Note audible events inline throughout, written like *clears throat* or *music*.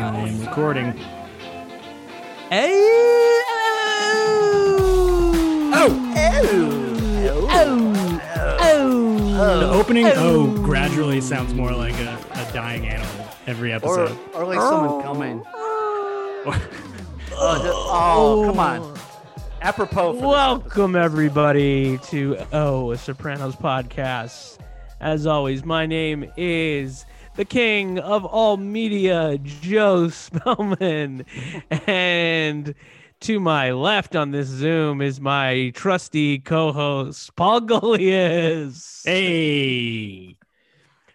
I'm recording. Hey. Oh! oh. The opening oh gradually sounds more like a, a dying animal every episode. or like someone coming. Oh, just- oh, come on. Apropos. For Welcome everybody to Oh, a Sopranos podcast. As always, my name is the king of all media, Joe Spellman, and to my left on this Zoom is my trusty co-host Paul Golias. hey!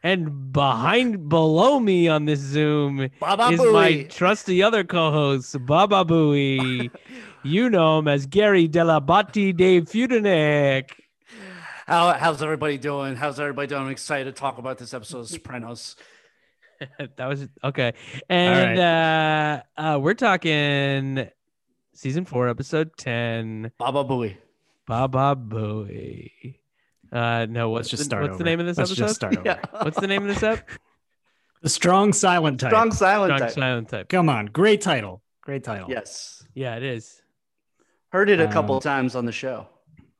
And behind below me on this Zoom Baba is my trusty other co-host, Baba Booey. *laughs* you know him as Gary Dell'Abate de Fudenik. How, how's everybody doing? How's everybody doing? I'm excited to talk about this episode of Sopranos. *laughs* that was okay. And uh, uh we're talking season four, episode ten, Baba Booey. Baba Booey. Uh no, what's Let's just the, start what's over. the name of this Let's episode? just start *laughs* over. Yeah. What's the name of this ep? The strong silent type. Strong silent Strong type. silent type. Come on, great title. Great title. Yes. Yeah, it is. Heard it a couple Um, times on the show.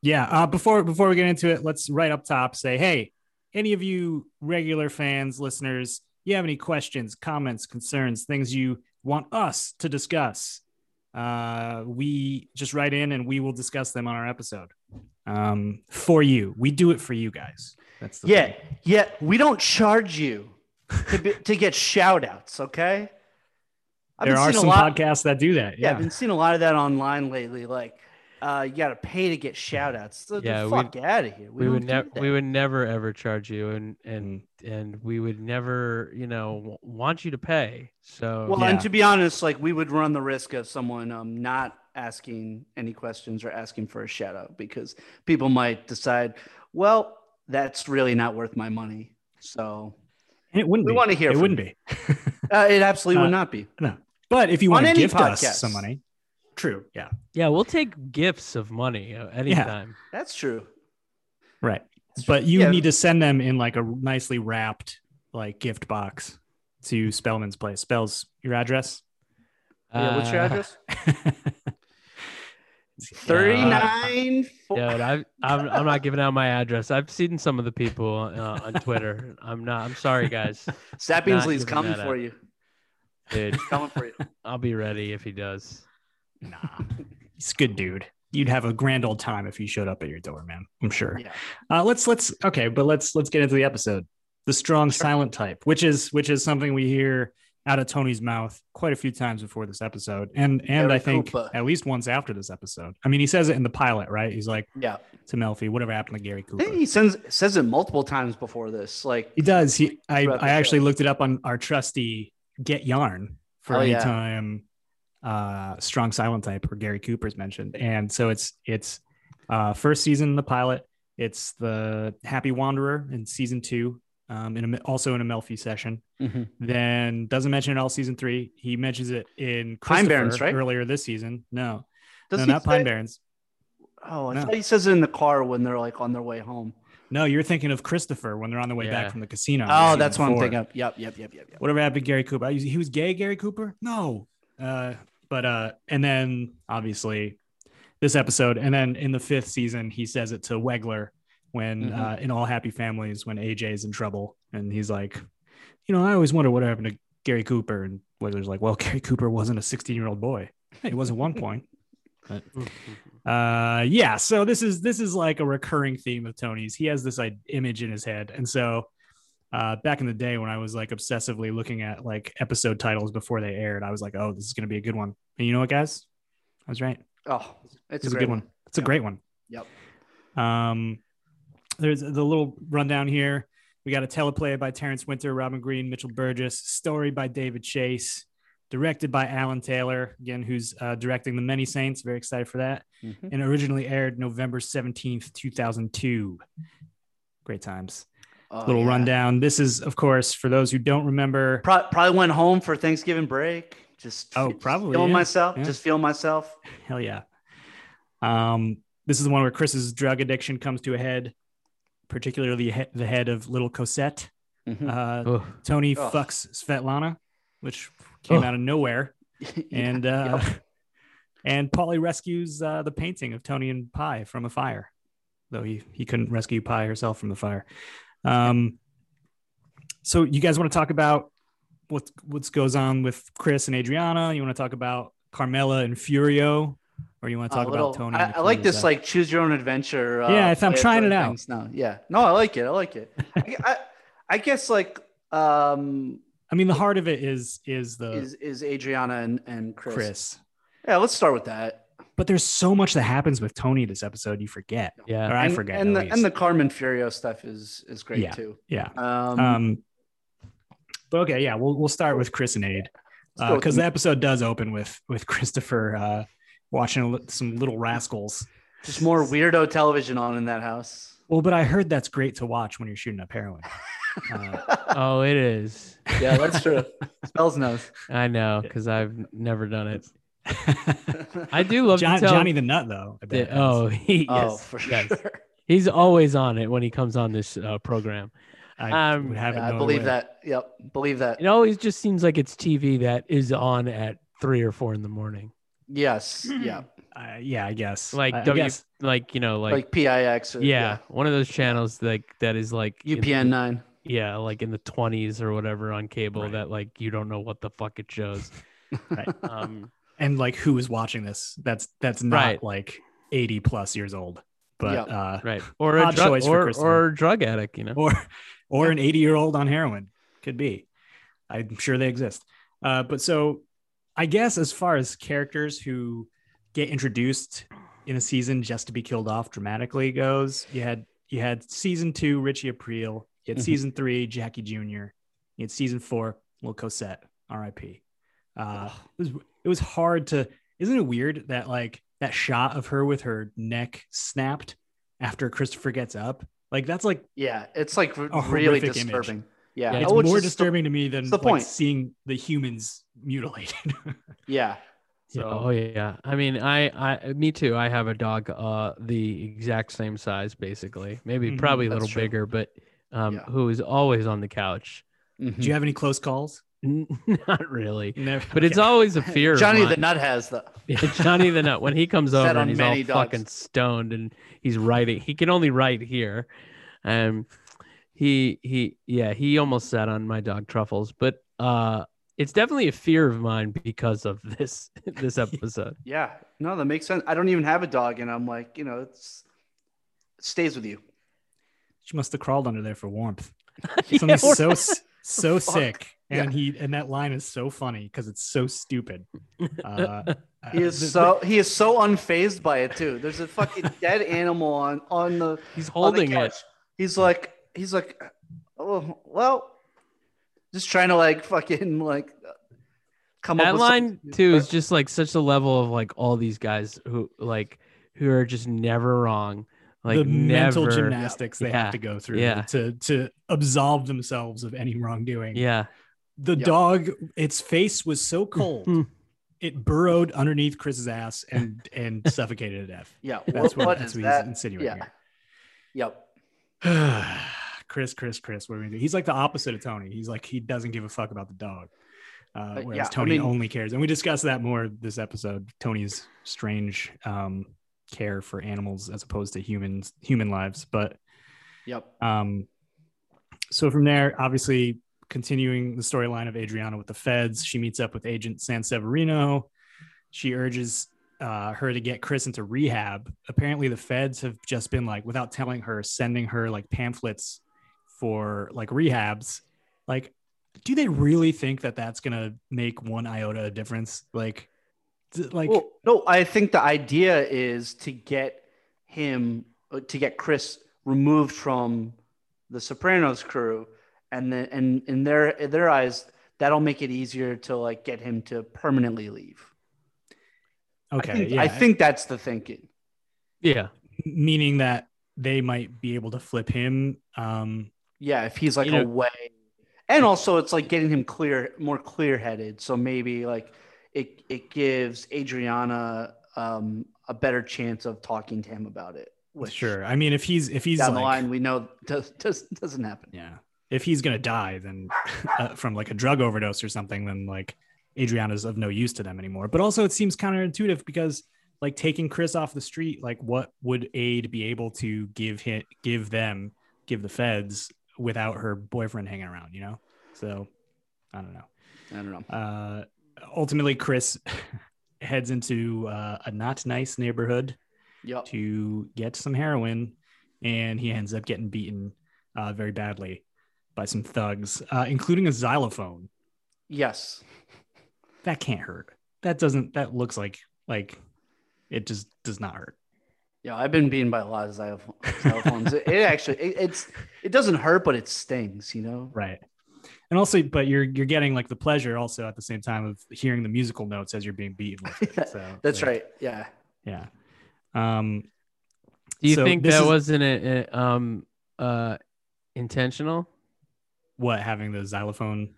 Yeah. Uh, before before we get into it, let's right up top say, hey, any of you regular fans, listeners, you have any questions, comments, concerns, things you want us to discuss? Uh, we just write in and we will discuss them on our episode. Um, for you, we do it for you guys. That's the Yeah. thing. Yeah. We don't charge you to, be, to get shout outs, okay? I've There are some lot- podcasts that do that. Yeah, Yeah. I've been seeing a lot of that online lately. Like, uh, you got to pay to get shout outs. So Yeah, the fuck out of here. We, don't would do never we would never ever charge you and and Mm. and we would never, you know, w- want you to pay. So Well, Yeah. and to be honest, like we would run the risk of someone um, not asking any questions or asking for a shout out because people might decide, well, that's really not worth my money. So And it wouldn't We be. wanna hear It from wouldn't be. *laughs* uh, it absolutely Uh, would not be. no. But if you want to any gift podcast. us some money, true. Yeah. yeah, we'll take gifts of money uh, anytime. That's true. Right. That's But true. you Yeah. need to send them in like a nicely wrapped like gift box to Spellman's place. Spells your address. Yeah, what's your Uh, address? *laughs* 39. Dude, I, I'm I'm not giving out my address. I've seen some of the people uh, on Twitter. I'm not. I'm sorry, guys, Sapiens not Lee's coming for out. you. dude. He's Coming for you. I'll be ready if he does. nah. He's a good dude. You'd have a grand old time if he showed up at your door, man. I'm sure. Yeah. Uh, let's let's okay, but let's let's get into the episode. The strong silent type, which is which is something we hear out of Tony's mouth quite a few times before this episode, and and I think at least once after this episode. I mean, he says it in the pilot, right? He's like Yeah. to Melfi, whatever happened to Gary I Cooper. think he sends, says it multiple times before this. Like, He does. He I, I actually show. looked it up on our trusty Get Yarn for Oh, any yeah. time uh strong silent type or Gary Cooper's mentioned. And so it's it's uh first season in the pilot. It's the Happy Wanderer in season two. Um, in a, also in a Melfi session. Mhm. Then doesn't mention it all season three. He mentions it in Pine Barrens, right? earlier this season. No, does no, not Pine Barrens. Oh, I No. thought he says it in the car when they're like on their way home. No, you're thinking of Christopher when they're on their way Yeah. back from the casino. Oh, that's what I'm thinking of. Yep, yep, yep, yep, yep. Whatever happened to Gary Cooper? He was gay, Gary Cooper? No. Uh, but uh, and then obviously this episode, and then in the fifth season, he says it to Wegler when Mhm. uh, in All Happy Families when AJ's in trouble, and he's like, you know, I always wonder what happened to Gary Cooper, and Wegler's like, well, *laughs* Gary Cooper wasn't a 16 year old boy. He was at one point. But *laughs* uh yeah so this is this is like a recurring theme of tony's. He has this like, image in his head. And so uh back in the day when i was like obsessively looking at like episode titles before they aired i was like oh this is going to be a good one. And you know what guys? I was right. Oh, it's, a, a good one. it's a great one. Yep. um there's the little rundown here we got a teleplay by terence winter robin green mitchell burgess story by david chase directed by alan taylor again who's uh, directing the many saints very excited for that Mhm. and originally aired November 17th, 2002. Great times. Oh, Little yeah. rundown. This is, of course, for those who don't remember. Pro- probably went home for Thanksgiving break. Just Oh, just probably, feeling yeah. myself. Yeah. Just feeling myself. Hell yeah. Um, this is the one where Chris's drug addiction comes to a head, particularly he- the head of little Cosette. Mhm. Uh, Tony Oh. fucks Svetlana, which came Oh. out of nowhere. *laughs* Yeah, And uh, yep. *laughs* and Polly rescues uh, the painting of Tony and Pie from a fire, though he he couldn't rescue Pie herself from the fire. Um, so you guys want to talk about what what goes on with Chris and Adriana? You want to talk about Carmela and Furio, or you want to talk little- about Tony? I, I like this death? like choose your own adventure. Uh, Yeah, I th- I'm trying for it out. things now. Yeah, no, I like it. I like it. I, I, I guess like um I mean, the heart of it is is the is is Adriana and and Chris. Chris. Yeah, let's start with that. But there's so much that happens with Tony this episode, you forget. Or Yeah. I and, forget. And the least. and the Carmen Furio stuff is is great Yeah. too. yeah. Um, Um, but okay, yeah, we'll we'll start with Chris and Aid let's go with because the- the episode does open with with Christopher uh, watching some little rascals. just more weirdo television on in that house. Well, but I heard that's great to watch when you're shooting up heroin. *laughs* Uh, Oh, it is. yeah, that's true. Spells knows. *laughs* I know because I've never done it. *laughs* I do love John, to tell. Johnny the Nut, though. I bet that- oh, he, Oh, yes, for yes. sure. He's always on it when he comes on this uh, program. I um, would have Yeah, I believe way. that. Yep, believe that. It always just seems like it's TV that is on at three or four in the morning. Yes, *clears throat* yeah, Uh, yeah, I guess. Like I, I W, guess. like you know, like, like, PIX. Or, yeah, one of those channels like that is like in the- UPN nine. yeah, like in the twenties or whatever on cable Right. that like you don't know what the fuck it shows. *laughs* Right. *laughs* Um, And like, who is watching this? That's that's not Right. like 80 plus years old, but Yeah. uh, right, or a Odd drug, choice for or, Christopher. or a drug addict, you know. or or an 80 year old on heroin could be i'm sure they exist uh, but so i guess as far as characters who get introduced in a season just to be killed off dramatically goes you had you had season two richie april you had Mhm. season three jackie jr you had season four lil cosette rip uh, it was it was hard to isn't it weird that like that shot of her with her neck snapped after christopher gets up like that's like Yeah, it's like really disturbing. image. Disturbing. Yeah, Yeah, it's Oh, more just the- disturbing to me than it's the like, point. seeing the humans mutilated. *laughs* yeah, Yeah, so oh yeah. I mean, I, I, me too. I have a dog, uh, the exact same size, basically. Maybe Mhm, probably a little true. bigger, but um, Yeah. who is always on the couch. Mhm. do you have any close calls? *laughs* Not really, Never. but it's always a *laughs* fear. of Johnny the. Nut has the. Yeah, Johnny the Nut. When he comes Set over and he's all dogs. fucking stoned and he's writing, he can only write here. Um, he he yeah, he almost sat on my dog Truffles, but uh, it's definitely a fear of mine because of this *laughs* this *laughs* episode. Yeah, no, that makes sense. I don't even have a dog, and I'm like, you know, it's it stays with you. She must have crawled under there for warmth. *laughs* Yeah, Something or- so so Fuck. sick, and Yeah. he and that line is so funny because it's so stupid. Uh, He is so he is so unfazed by it too. There's a fucking dead animal on on the he's on the holding it. He's like he's like, oh well, just trying to like fucking like come up that line something. too is just like such a level of like all these guys who like who are just never wrong like the mental never gymnastics they Yeah. have to go through Yeah. to to absolve themselves of any wrongdoing. yeah The Yep. dog, its face was so *laughs* cold. it burrowed underneath Chris's ass and and *laughs* suffocated to death. Yeah. That's what, what that's is what that? he's insinuating Yeah. Yep. *sighs* *sighs* *sighs* Chris, Chris, Chris, what are we gonna do? He's like the opposite of Tony. He's like he doesn't give a fuck about the dog. Uh, whereas yeah, I Tony mean- only cares, and we discussed that more this episode. Tony's strange um, care for animals as opposed to humans, human lives. But Yep. um, so from there, obviously continuing the storyline of Adriana with the feds, she meets up with Agent Sanseverino. She urges uh, her to get Chris into rehab. Apparently, the feds have just been like, without telling her, sending her like pamphlets for like rehabs. Like, do they really think that that's gonna make one iota of difference? Like, d- like well, no, I think the idea is to get him uh, to get Chris removed from the Sopranos crew, and then and in their in their eyes, that'll make it easier to like get him to permanently leave. okay, I think, yeah, I think that's the thinking. Yeah. meaning that they might be able to flip him. Um, Yeah, if he's like You know- away, and also it's like getting him clear, more clear headed. So maybe like it it gives Adriana um, a better chance of talking to him about it. Which sure. I mean, if he's if he's down like, the line we know does, does doesn't happen. yeah, if he's gonna die, then *laughs* uh, from like a drug overdose or something, then like Adriana's of no use to them anymore. But also, it seems counterintuitive because like taking Chris off the street, like what would Aid be able to give him, give them, give the feds without her boyfriend hanging around? You know, so I don't know. I don't know. Uh, ultimately, Chris *laughs* heads into uh, a not nice neighborhood Yep. to get some heroin, and he ends up getting beaten uh, very badly by some thugs, uh, including a xylophone. Yes. That can't hurt. That doesn't. That looks like like it just does not hurt. Yeah, I've been beaten by a lot of xylophones. it, it actually it, it's it doesn't hurt, but it stings. You know. Right. And also, but you're you're getting like the pleasure also at the same time of hearing the musical notes as you're being beaten with it. *laughs* So That's like, right. Yeah. Yeah. Um. Do you So think this that is- wasn't a, a, um uh intentional? What having the xylophone?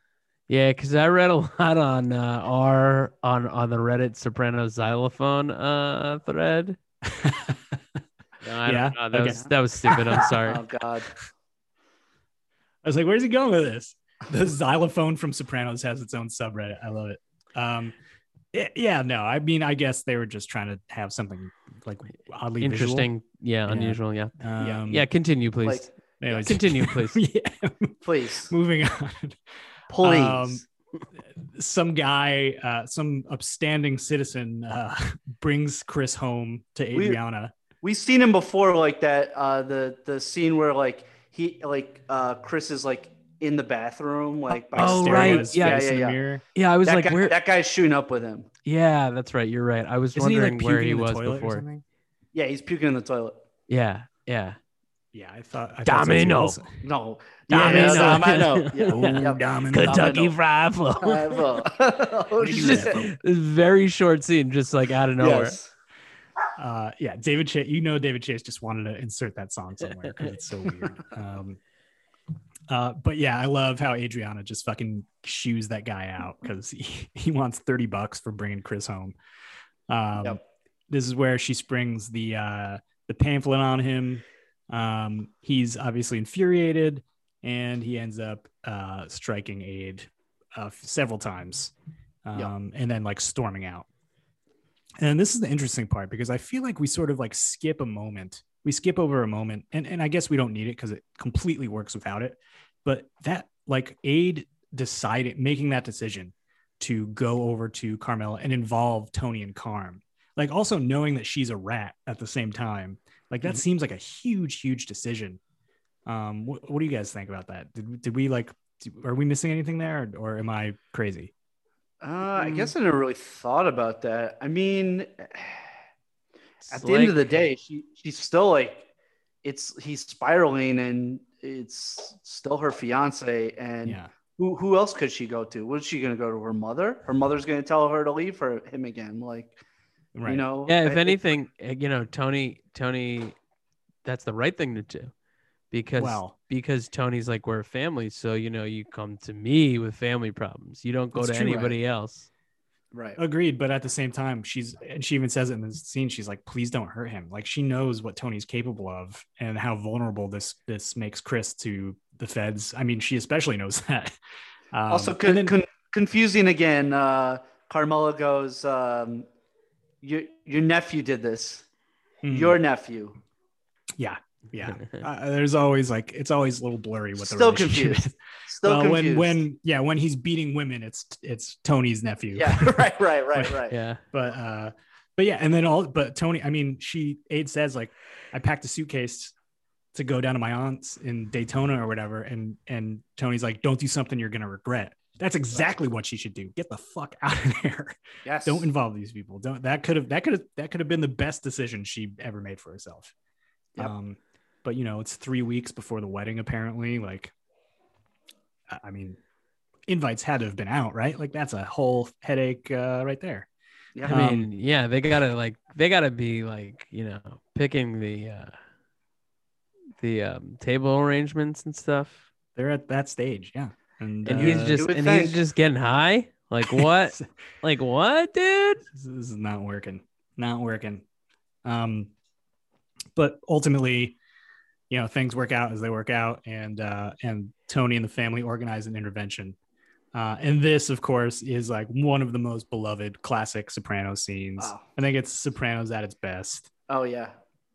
Yeah, because I read a *laughs* lot on uh, our on on the Reddit Soprano xylophone uh thread. *laughs* No, I Yeah? don't know. That Okay. was that was stupid. I'm sorry. *laughs* Oh God. I was like, where's he going with this? The xylophone from Sopranos has its own subreddit. I love it. Um, yeah, yeah, no, I mean, I guess they were just trying to have something like oddly visual. Interesting. Yeah, Yeah. unusual. Yeah. Um, Yeah. Continue, please. Like, anyways. Continue, please. *laughs* yeah. please, Moving on. please. Um, some guy, uh, some upstanding citizen, uh, *laughs* brings Chris home to We- Adriana. We've seen him before, like that. Uh, the the scene where like he like uh Chris is like in the bathroom, like by Oh, staring right. at Yeah, face face yeah, yeah. Yeah, I was that like, guy, where? that guy's shooting up with him. Yeah, that's right. You're right. I was Isn't he wondering like where he was before. Yeah, he's puking in the toilet. Yeah, yeah. Yeah, I thought. I thought something Domino. else. No, Domino. yeah, Domino. *laughs* Yeah, Ooh, yep. Domino. Kentucky Fried Flow. *laughs* Oh, Where do you shit. live? This very short scene, just like out of nowhere. Yes. Uh yeah david chase you know david chase just wanted to insert that song somewhere because it's so weird. *laughs* Um uh but yeah i love how adriana just fucking shoes that guy out because he, *laughs* he wants 30 bucks for bringing chris home. Um Yep. this is where she springs the uh the pamphlet on him. Um he's obviously infuriated and he ends up uh striking aid uh several times. Um Yep. and then like storming out and this is the interesting part because I feel like we sort of like skip a moment. We skip over a moment, and, and I guess we don't need it because it completely works without it. But that like Aid decided making that decision to go over to Carmela and involve Tony and Carm, like also knowing that she's a rat at the same time, like that Mhm. seems like a huge, huge decision. Um, what, what do you guys think about that? Did, did we like, are we missing anything there, or, or am I crazy? Uh, I Mm. guess I never really thought about that. I mean, *sighs* It's at the end of the day, she she's still like, it's he's spiraling, and it's still her fiance. And Yeah. who who else could she go to? Was she gonna go to her mother? Her mother's gonna tell her to leave for him again. Like, Right. you know, Yeah, if I- anything, uh, you know, Tony, Tony, that's the right thing to do, because Well, because Tony's like we're a family, so you know you come to me with family problems. You don't go That's to true, right. anybody else. Right. Agreed, but at the same time, she's and she even says it in the scene. She's like, "Please don't hurt him." Like she knows what Tony's capable of and how vulnerable this this makes Chris to the feds. I mean, she especially knows *laughs* that. Um, also, con- then- con- confusing again. Uh, Carmela goes, um, "Your your nephew did this. Mhm. Your nephew." yeah, yeah. *laughs* Uh, there's always like it's always a little blurry with the Still relationship confused. is. Still well, confused. when when yeah when he's beating women, it's it's Tony's nephew. yeah, *laughs* right, right, right, right. Yeah. but uh but yeah and then all but tony i mean she aid says like i packed a suitcase to go down to my aunt's in daytona or whatever and and tony's like don't do something you're gonna regret that's exactly what she should do get the fuck *laughs* out of there Yes. don't involve these people don't that could have that could have that could have been the best decision she ever made for herself Yep. um but you know it's three weeks before the wedding apparently like I- i mean invites had to have been out right like that's a whole headache uh, right there Yeah. I Um, mean, yeah, they gotta like they gotta be like, you know, picking the uh the um table arrangements and stuff. they're at that stage yeah and, And he's uh, just would and he's just getting high. Like *laughs* what? like what, dude? this *laughs* this is not working not working um but ultimately you know things work out as they work out and uh and tony and the family organize an intervention uh and this of course is like one of the most beloved classic sopranos scenes Wow. i think it's sopranos at its best Oh yeah.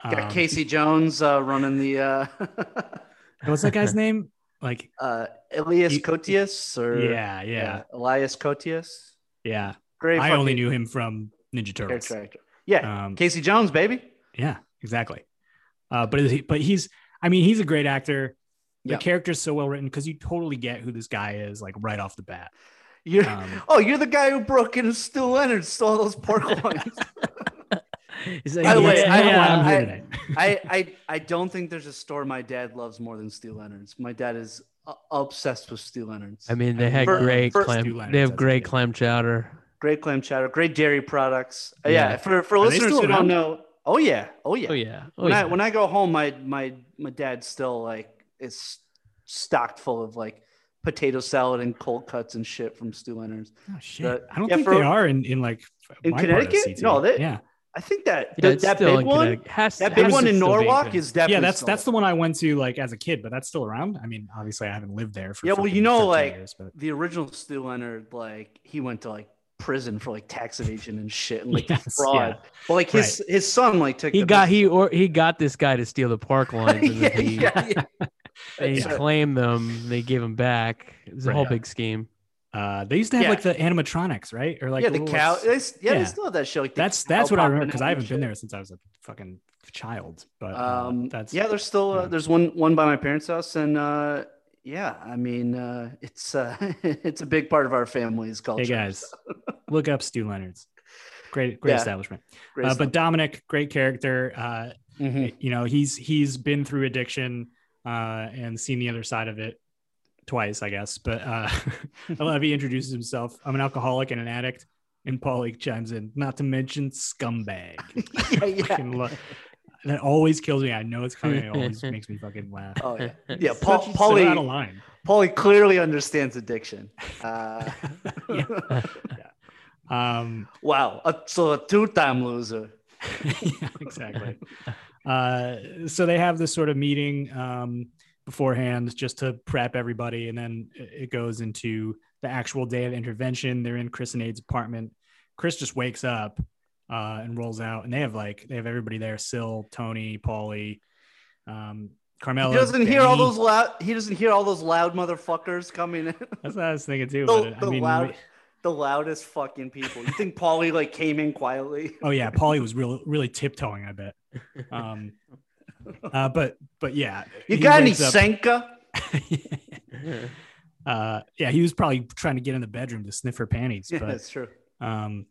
Got Um, Casey Jones uh, running the uh, *laughs* what's that guy's *laughs* name like uh, Elias He- Koteas or yeah yeah Elias Koteas. yeah Great. i only knew him from ninja turtles character. Yeah, um Casey Jones, baby. Yeah, exactly. Uh, but is he, but he's I mean he's a great actor. The Yeah. character's so well written because you totally get who this guy is like right off the bat. You're, Um, oh, you're the guy who broke into Stew Leonard, stole those pork *laughs* loins. Like, By the way, I- why I'm I- I, I I don't think there's a store my dad loves more than Stew Leonard's. My dad is uh, obsessed with Stew Leonard's. I mean, they had For- great for- clam. They have great clam chowder. great clam chowder, great dairy products. Uh, yeah. Yeah. for for Are listeners still who don't around? know, oh yeah, oh yeah. Oh yeah. Oh, when yeah. I when I go home, my my my dad still like is stocked full of like potato salad and cold cuts and shit from Stew Leonard's. Oh shit! the- I don't yeah, think for- they are in in like In my part of Connecticut? No, they- yeah, I think that Yeah, th- that big one, Has to- that big one in Norwalk is definitely yeah. That's that's the one I went to like as a kid, but that's still around. I mean, obviously I haven't lived there for Yeah, well, you know, like- years, the original Stew Leonard. Like he went to like prison for like tax evasion and shit and like *laughs* Yes, fraud. yeah. But like his his son like took He got business- he or he got this guy to steal the park *laughs* lines, and yeah, then he, yeah, yeah. and he right. claimed them. They gave him back. It was a Right. whole big scheme. uh, they used to have Yeah. like the animatronics, right? Or like yeah, the little, cow. They, yeah, yeah. they still have that shit. Like that's that's what I remember because I haven't been there since I was a fucking child. But uh, Um, that's yeah, there's still uh, yeah. there's one one by my parents' house, and uh, yeah, I mean uh, it's uh, *laughs* it's a big part of our family's culture. Hey guys, look up Stew Leonard's. Great, great Yeah. establishment. Great Uh, but Dominic, great character. Uh, Mhm. you know, he's he's been through addiction uh, and seen the other side of it twice, I guess. But uh, *laughs* I love he introduces himself. I'm an alcoholic and an addict. And Paulie chimes in, not to mention scumbag. *laughs* yeah, yeah. Fucking lo- that always kills me. I know it's coming. It *laughs* always makes me fucking laugh. Oh yeah, *laughs* yeah. Such- Paul, so out of Paulie, line. Paulie clearly understands addiction. *laughs* Uh, Yeah. Um, wow, a, so a two-time loser. yeah, exactly. Uh, so they have this sort of meeting um, beforehand just to prep everybody, and then it it goes into the actual day of intervention. They're in Chris and Aid's apartment. Chris just wakes up uh, and rolls out, and they have like they have everybody there: Sil, Tony, Paulie, um, Carmelo. He doesn't hear all those loud. He doesn't hear all those loud motherfuckers coming in. *laughs* That's what I was thinking too. the, but the I mean, loud, the loudest fucking people. You think Paulie like came in quietly? *laughs* oh yeah, Paulie was really really tiptoeing. I bet. *laughs* Um, uh, but but yeah, You got any up- Senka? uh yeah he was probably trying to get in the bedroom to sniff her panties Yeah, but that's true. um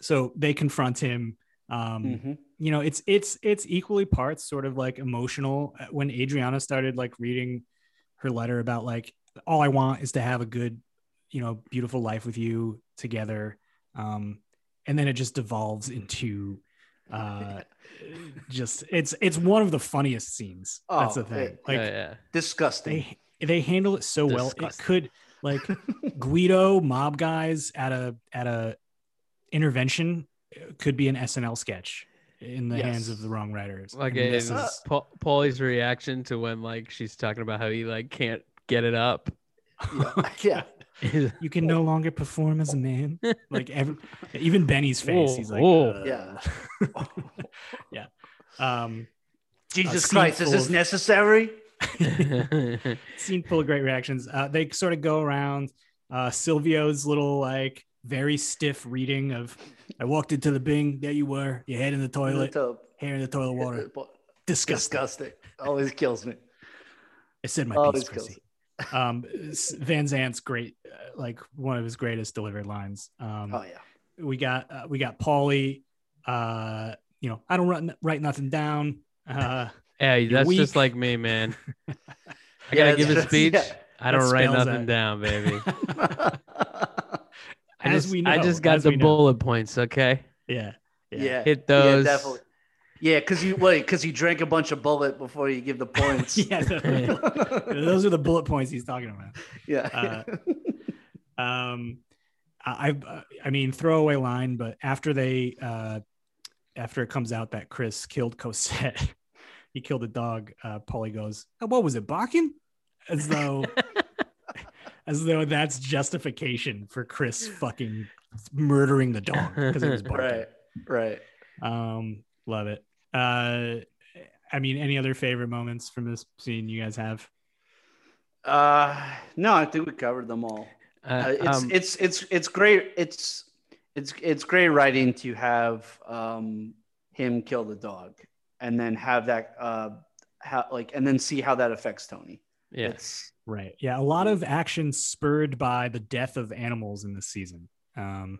so they confront him um Mhm. you know it's it's it's equally parts sort of like emotional Uh, when adriana started like reading her letter about like all i want is to have a good you know beautiful life with you together um and then it just devolves into uh *laughs* just it's it's one of the funniest scenes oh, that's Oh, the thing it- like oh, yeah. Disgusting. they they handle it so well. It could Like *laughs* Guido, mob guys at a at a intervention uh, could be an SNL sketch in the hands of the wrong writers. Like And in this is- Pa- Paulie's reaction to when like she's talking about how he like can't get it up. yeah. *laughs* yeah. you can no longer perform as a man. *laughs* Like every, even Benny's face, Whoa, he's like, "Uh." Yeah. *laughs* yeah. Um, Jesus scene Christ, is this of- necessary? scene full of great reactions. Uh, they sort of go around uh, Silvio's little like very stiff reading of "I walked into the Bing, there you were, your head in the toilet, hair in the toilet water, disgusting." Disgusting. Always kills me. I said my Always piece, Chrissy. *laughs* Um, Van Zandt's great, uh, like one of his greatest delivered lines. Um, Oh yeah. we got uh, we got Paulie. Uh, you know, I don't write, write nothing down. Uh, *laughs* Hey, that's weak. just like me, man. *laughs* I Yeah, gotta give a speech. yeah. I don't write nothing out. down, baby. I as just, we know, I just got the bullet points. Okay, Yeah, yeah. hit those. Yeah, definitely. Yeah, because you wait, because you drank a bunch of bullet before you give the points. *laughs* yeah. the- those are the bullet points he's talking about. yeah. Uh, Um, I, I, I mean, throwaway line, but after they, uh, after it comes out that Chris killed Cosette, *laughs* he killed a dog. Uh, Paulie goes, "Oh, "What was it, barking?" As though, *laughs* as though that's justification for Chris fucking murdering the dog because it was *laughs* barking. right. Right. Um, love it. Uh, I mean, any other favorite moments from this scene you guys have? Uh, no, I think we covered them all. Uh, Uh, it's um, it's it's it's great. It's it's it's great writing to have um him kill the dog and then have that uh how like and then see how that affects Tony. yeah. Right. Yeah. A lot of action spurred by the death of animals in this season. Um,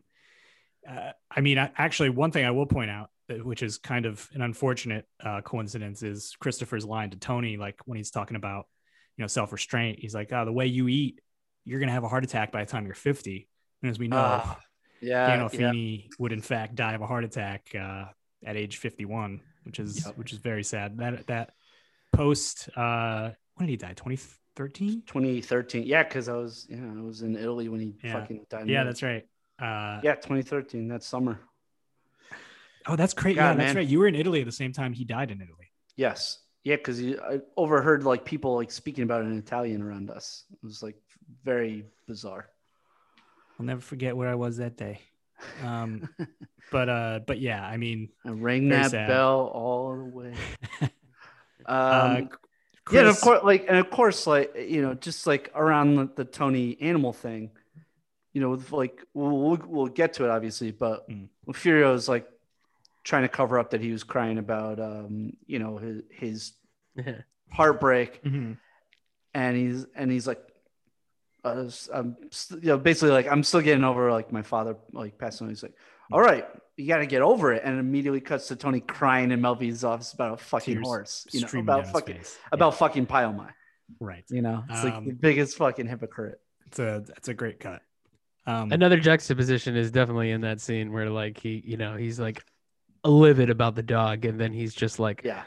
uh, I mean, I, actually, one thing I will point out, uh, which is kind of an unfortunate uh, coincidence, is Christopher's line to Tony, like when he's talking about, you know, self restraint. He's like, "Oh, the way you eat, you're gonna have a heart attack by the time you're 50." And as we know, Ah, yeah, yeah. Gandolfini would in fact die of a heart attack uh, at age 51, which is Yep. which is very sad. That that post uh, when did he die? 2013. 2013. Yeah, because I was yeah I was in Italy when he Yeah. fucking died. Yeah, that's right. Uh, yeah 2013. That summer. Oh, that's great. Yeah, that's man. right. You were in Italy at the same time he died in Italy. Yes. Yeah, because I overheard like people like speaking about it in Italian around us. It was like very bizarre. I'll never forget where I was that day. Um, *laughs* but uh, but yeah, I mean, I rang that sad. bell all the way. *laughs* uh, Um, yeah, and of course, like, and of course, like, you know, just like around the, the Tony animal thing, you know, like, we'll, we'll, we'll get to it obviously, but Mm. when Furio's like trying to cover up that he was crying about, um, you know, his, his heartbreak, Mhm. and he's and he's like, uh, I'm, st- you know, basically like, I'm still getting over like my father like passing away. He's like, all right, you got to get over it, and immediately cuts to Tony crying in Melfi's office about a fucking Tears horse, you know, about fucking face. about fucking Pie-O-My. Right. You know, it's like Um, the biggest fucking hypocrite. It's a it's a great cut. Um, Another juxtaposition is definitely in that scene where like he, you know, he's like livid about the dog, and then he's just like Yeah,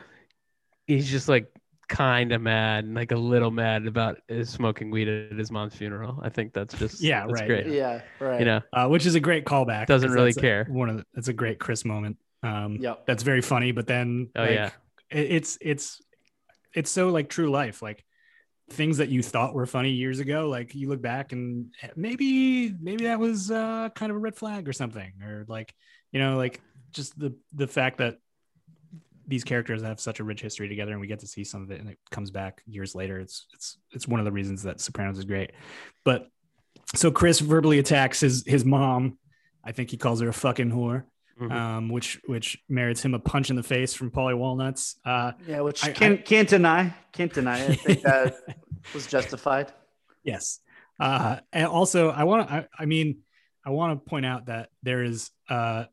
he's just like kind of mad and like a little mad about his smoking weed at his mom's funeral. I think that's just Yeah, that's right, great. yeah, right. You know, uh, which is a great callback. Doesn't really that's a- care. one of the, it's a great Chris moment. Um, Yep. that's very funny. But then, Oh, like, yeah. it- it's it's it's so like true life. Like things that you thought were funny years ago, like you look back and maybe maybe that was uh, kind of a red flag or something, or like you know, like just the the fact that these characters have such a rich history together and we get to see some of it and it comes back years later it's it's it's one of the reasons that sopranos is great but so chris verbally attacks his his mom i think he calls her a fucking whore Mhm. um which which merits him a punch in the face from Paulie walnuts uh Yeah, which I- can't can't deny, can't deny. I think that *laughs* was justified. Yes. Uh, and also, I want to, I, I mean, I want to point out that there is uh,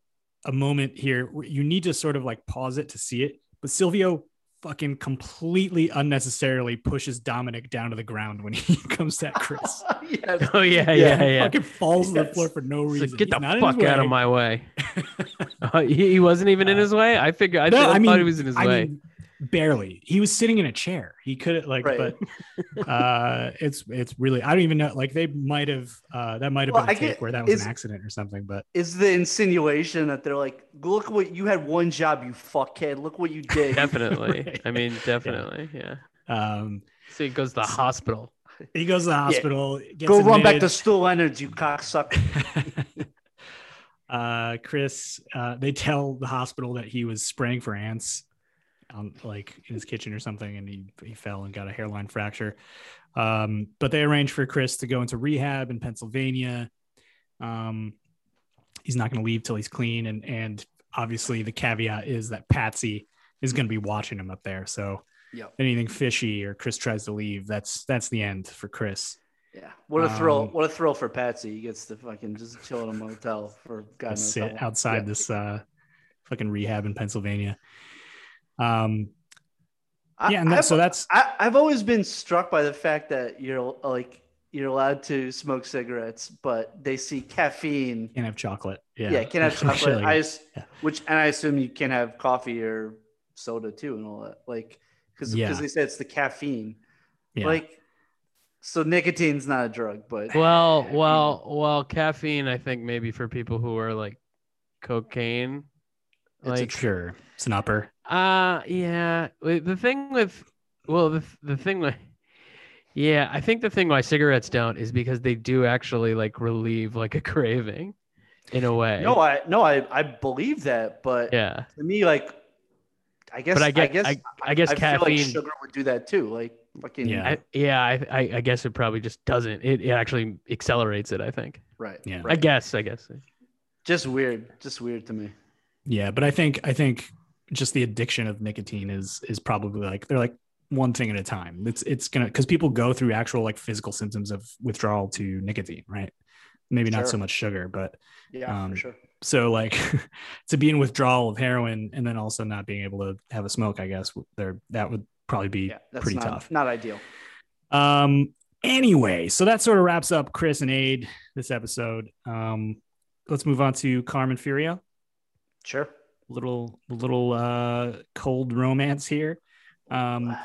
a moment here where you need to sort of like pause it to see it. But Silvio fucking completely unnecessarily pushes Dominic down to the ground when he *laughs* comes at Chris. *laughs* yes. Oh yeah, Yeah. yeah, yeah. Fucking falls to the floor for no reason. like, get He's the not fuck out of my way. *laughs* Uh, he, he wasn't even in his way. I figured. I, No, thought- I mean, thought he was in his I way. mean, barely. He was sitting in a chair. He could have like, Right. but *laughs* uh, it's it's really. I don't even know. Like they might have. Uh, that might have Well, been a I take get- where that was is- an accident or something. But Is the insinuation that they're like, look what you had one job, you fuckhead. Look what you did. Definitely. *laughs* Right. I mean, definitely. Yeah. um, So he goes to the hospital. he goes to the hospital. Gets Go run back to admitted. Stew Leonard's, you cocksucker. *laughs* uh, Chris, uh, they tell the hospital that he was spraying for ants, on like in his kitchen or something, and he he fell and got a hairline fracture. Um, but they arranged for Chris to go into rehab in Pennsylvania. Um, he's not going to leave till he's clean, and and obviously the caveat is that Patsy is going to be watching him up there. So Yep. anything fishy or Chris tries to leave, that's that's the end for Chris. Yeah. What a thrill. Um, what a thrill for Patsy. He gets to fucking just chill in a motel for God knows sit outside Yeah. this uh fucking rehab in Pennsylvania. Um I- yeah, and that, I've- so that's I, I've always been struck by the fact that you're like you're allowed to smoke cigarettes, but they see caffeine. can't have chocolate. Yeah, Yeah, can't have *laughs* chocolate. Actually, I just, yeah. which and I assume you can't have coffee or soda too, and all that. Like because Yeah. they said it's the caffeine. yeah. Like so, nicotine's not a drug, but *sighs* Well, well, well, caffeine, I think maybe for people who are like cocaine. It's a Like, sure, it's an upper. Uh, yeah. The thing with, well, the, the thing with, yeah, I think the thing why cigarettes don't is because they do actually like relieve like a *laughs* craving in a way. no, I no, I I believe that, but yeah. to me, like, I guess But I I, guess I- I guess feel like caffeine- sugar would do that too. Like fucking Yeah. I, yeah, I, I, I guess it probably just doesn't. It, it actually accelerates it. I think. right. Yeah. I guess. I guess. just weird, just weird to me. Yeah, but I think I think just the addiction of nicotine is is probably like they're like one thing at a time. It's it's gonna because people go through actual like physical symptoms of withdrawal to nicotine, right? Maybe not so much sugar, but Yeah, Um, for sure. so like *laughs* to be in withdrawal of heroin and then also not being able to have a smoke, I guess there that would probably be Yeah, pretty not, tough. Not ideal. Um. Anyway, so that sort of wraps up Chris and Aid this episode. Um. Let's move on to Carmen Furio. Sure. Little little uh cold romance here. Um.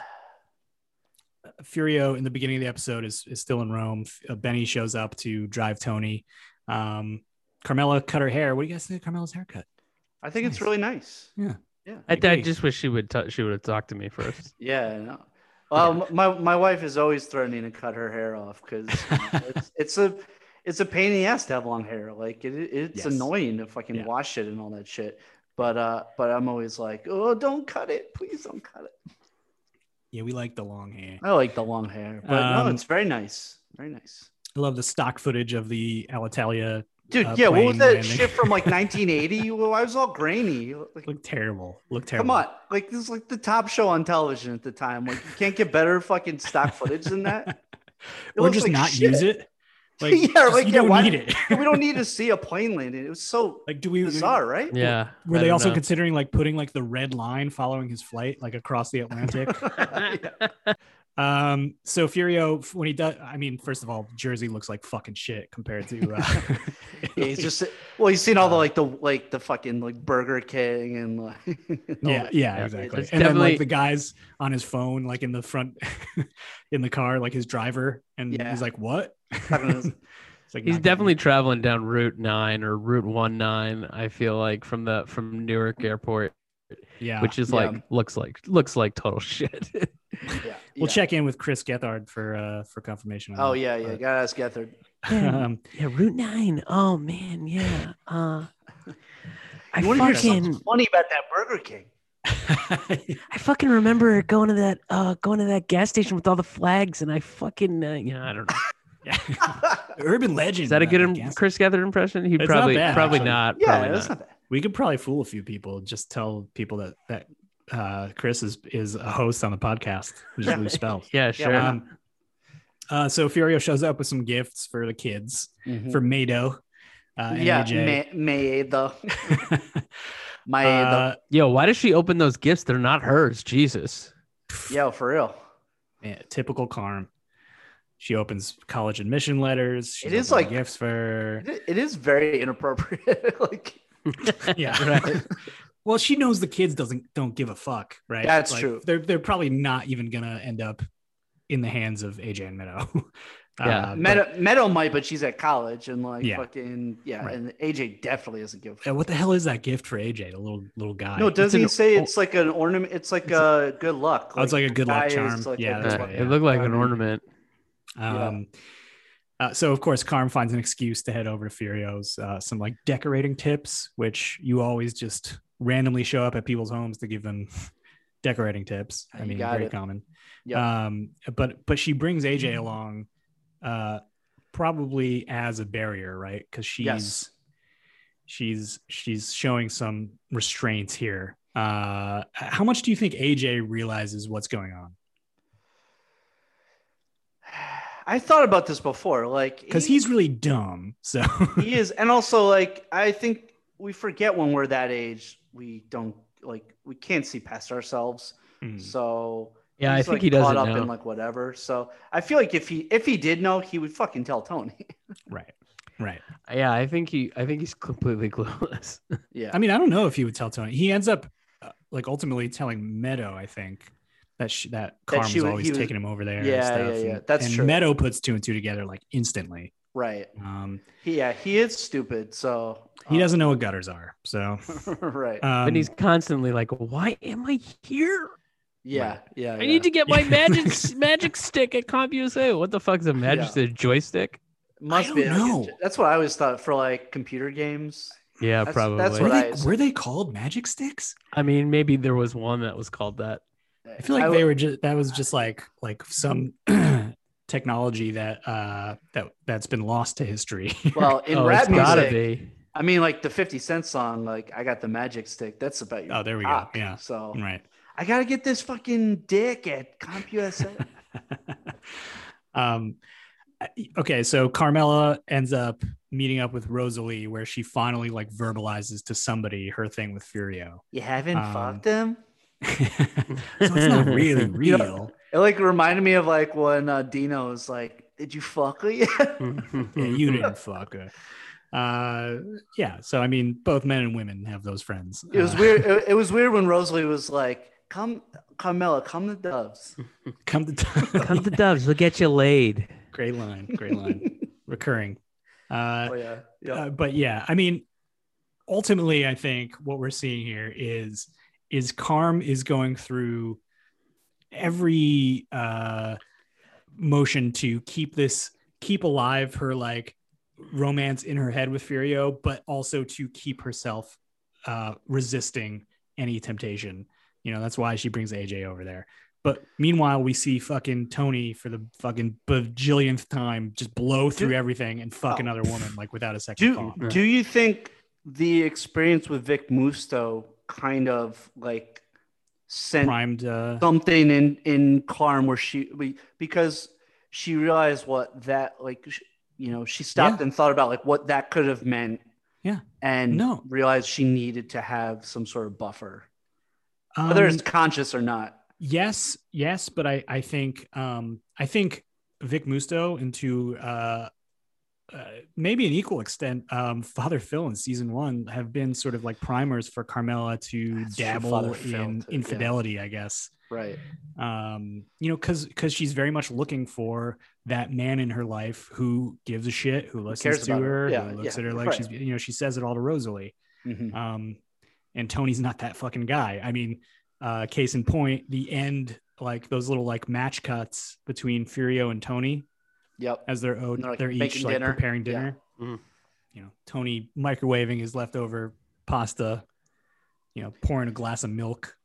Furio in the beginning of the episode is is still in Rome. Uh, Benny shows up to drive Tony. Um. Carmela cut her hair. What do you guys think of Carmela's haircut? I think it's Nice. really nice. Yeah. Yeah. I, I agree. just wish she would. T- she would have talked to me first. *laughs* Yeah. I know. Well, m- my my wife is always threatening to cut her hair off because *laughs* it's, it's a it's a pain in the ass to have long hair. Like it, it's Yes. annoying to fucking Yeah. wash it and all that shit. But uh, but I'm always like, oh, don't cut it, please don't cut it. Yeah, we like the long hair. I like the long hair, but no, Um, it's very nice, very nice. I love the stock footage of the Alitalia. Dude, uh, yeah, what was that shit from like 1980? well, I was all grainy. Like, Look terrible. Look terrible. come on, like this is like the top show on television at the time. Like, you can't get better fucking stock footage than that. *laughs* It or just like not shit. use it. Like, *laughs* Yeah, just- like, you yeah, don't why- need it. we don't need to *laughs* see a plane landing. It was so like, do we? bizarre, right? Yeah. Were I they also know. considering like putting like the red line following his flight, like across the Atlantic? *laughs* um, so Furio, when he does, I mean, first of all, Jersey looks like fucking shit compared to. Uh, *laughs* Yeah, he's just *laughs* well, he's seen all the like the like the fucking like Burger King and like *laughs* yeah, yeah, Yeah, exactly. it's And then like the guys on his phone, like in the front, in the car, like his driver, and Yeah. he's like, "What?" Talking to his- It's like He's not getting definitely traveling down Route Nine or Route One Nine. I feel like from the from Newark Airport, yeah. which is Yeah. like looks like looks like total shit. Yeah, *laughs* we'll yeah. check in with Chris Gethard for uh for confirmation. on Oh that, yeah, yeah. Gotta ask Gethard. *laughs* but, *laughs* um, yeah, Route Nine. Oh man, yeah. Uh, I You want to fucking something funny about that Burger King? I fucking remember going to that uh going to that gas station with all the flags, and I fucking uh, you know I don't know. urban legend. Is that a good im- Chris Gethard impression? He It's not probably bad, probably actually. not. Yeah, probably that's not. not bad. We could probably fool a few people. Just tell people that that uh, Chris is is a host on the podcast. We Just Yeah. spells. *laughs* Yeah, sure. Um, uh, so Furio shows up with some gifts for the kids for Mado. Uh, and yeah, AJ. May though. *laughs* My Uh, Yo, why does she open those gifts? They're not hers. Jesus. yeah, for real. yeah, typical Carm. She opens college admission letters. She's It is opening like- gifts for It, it is very inappropriate. *laughs* like yeah, right. Well, she knows the kids doesn't don't give a fuck, right? That's Like, true. They're they're probably not even gonna end up in the hands of AJ and Meadow. *laughs* Yeah. Uh, but- Meadow, Meadow might, but she's at college and like Yeah. fucking yeah. Right. And AJ definitely doesn't give. a Yeah, what the hell is that gift for AJ, the little little guy? No, doesn't an he say o- it's like an ornament? It's like a good luck. Oh, it's like a good luck charm. like Yeah, good that's right, It looked like an ornament. Um, uh, so of course, Carm finds an excuse to head over to Furio's. Uh, some like decorating tips, which you always just randomly show up at people's homes to give them *laughs* decorating tips. I mean, very it. common. Yep. Um, but but she brings AJ along, uh, probably as a barrier, right? Because she's Yes. she's she's showing some restraints here. Uh, how much do you think AJ realizes what's going on? *sighs* I thought about this before, like Because he- he's really dumb. So he is, and also like I think we forget when we're that age, we don't like we can't see past ourselves. Mm. So Yeah, I think like, he caught doesn't up know. in like whatever. So I feel like if he if he did know, he would fucking tell Tony. *laughs* right, right. Yeah, I think he. I think he's completely *laughs* clueless. yeah, I mean, I don't know if he would tell Tony. He ends up uh, like ultimately telling Meadow, I think, that she, that That Carm she was always he was- taking him over there. and Yeah, stuff. yeah, yeah. And- That's and true. Meadow puts two and two together like instantly. Right. Um, yeah, he is stupid. So he doesn't know what gutters are. So, *laughs* right. um, and he's constantly like, "Why am I here? yeah, yeah. I need to get my *laughs* magic magic stick at CompUSA. What the fuck is a magic Yeah. stick? Joystick? Must I be. don't like, know. that's what I always thought for like computer games. Yeah, That's- probably. that's were they, I- were they called magic sticks? I mean, maybe there was one that was called that. I feel like I- they were just that was just like like some *clears throat* technology that uh that that's been lost to history. *laughs* Well, in oh, rap it's gotta music, be. I mean, like the 50 Cent song, like I got the magic stick. That's about your Oh, there we go. Yeah. So right. I gotta get this fucking dick at CompUSA. *laughs* um okay so carmela ends up meeting up with rosalie where she finally like verbalizes to somebody her thing with furio you haven't Um, fucked him? *laughs* so it's not really real know- It like reminded me of like when uh, Dino was like, "Did you fuck her yet?" *laughs* yeah, you didn't fuck her uh yeah so i mean both men and women have those friends It was Uh, weird. It, *laughs* it was weird when Rosalie was like, "Come, Carmela, come to the Doves." *laughs* come to Come to Doves, we'll get you laid. great line great line recurring uh Oh yeah, yeah. Uh, but yeah, I mean, ultimately, I think what we're seeing here is is Carm is going through every uh, motion to keep this keep alive her like romance in her head with Furio, but also to keep herself uh, resisting any temptation. You know, that's why she brings AJ over there. But meanwhile, we see fucking Tony for the fucking bajillionth time just blow through Do- everything and fuck Oh. another woman like without a second Do thought. Do you think the experience with Vic Musto kind of like sent Primed. Uh, something in in Carm where she we, because she realized what that like you know she stopped and thought about like what that could have meant Yeah. and No. realized she needed to have some sort of buffer whether um, it's conscious or not yes, yes, but I I think um I think Vic Musto into uh, uh maybe an equal extent um Father Phil in season one have been sort of like primers for Carmela to That's dabble in too, yeah. infidelity, I guess. right um you know because because she's very much looking for that man in her life who gives a shit who listens cares to her. her Yeah, who looks yeah, at her like right. she's you know she says it all to rosalie Mhm. um and tony's not that fucking guy i mean uh case in point the end like those little like match cuts between furio and tony yep as they're owed, They're, like, they're each making like dinner. preparing Yeah. dinner Mhm. you know tony microwaving his leftover pasta you know pouring a glass of milk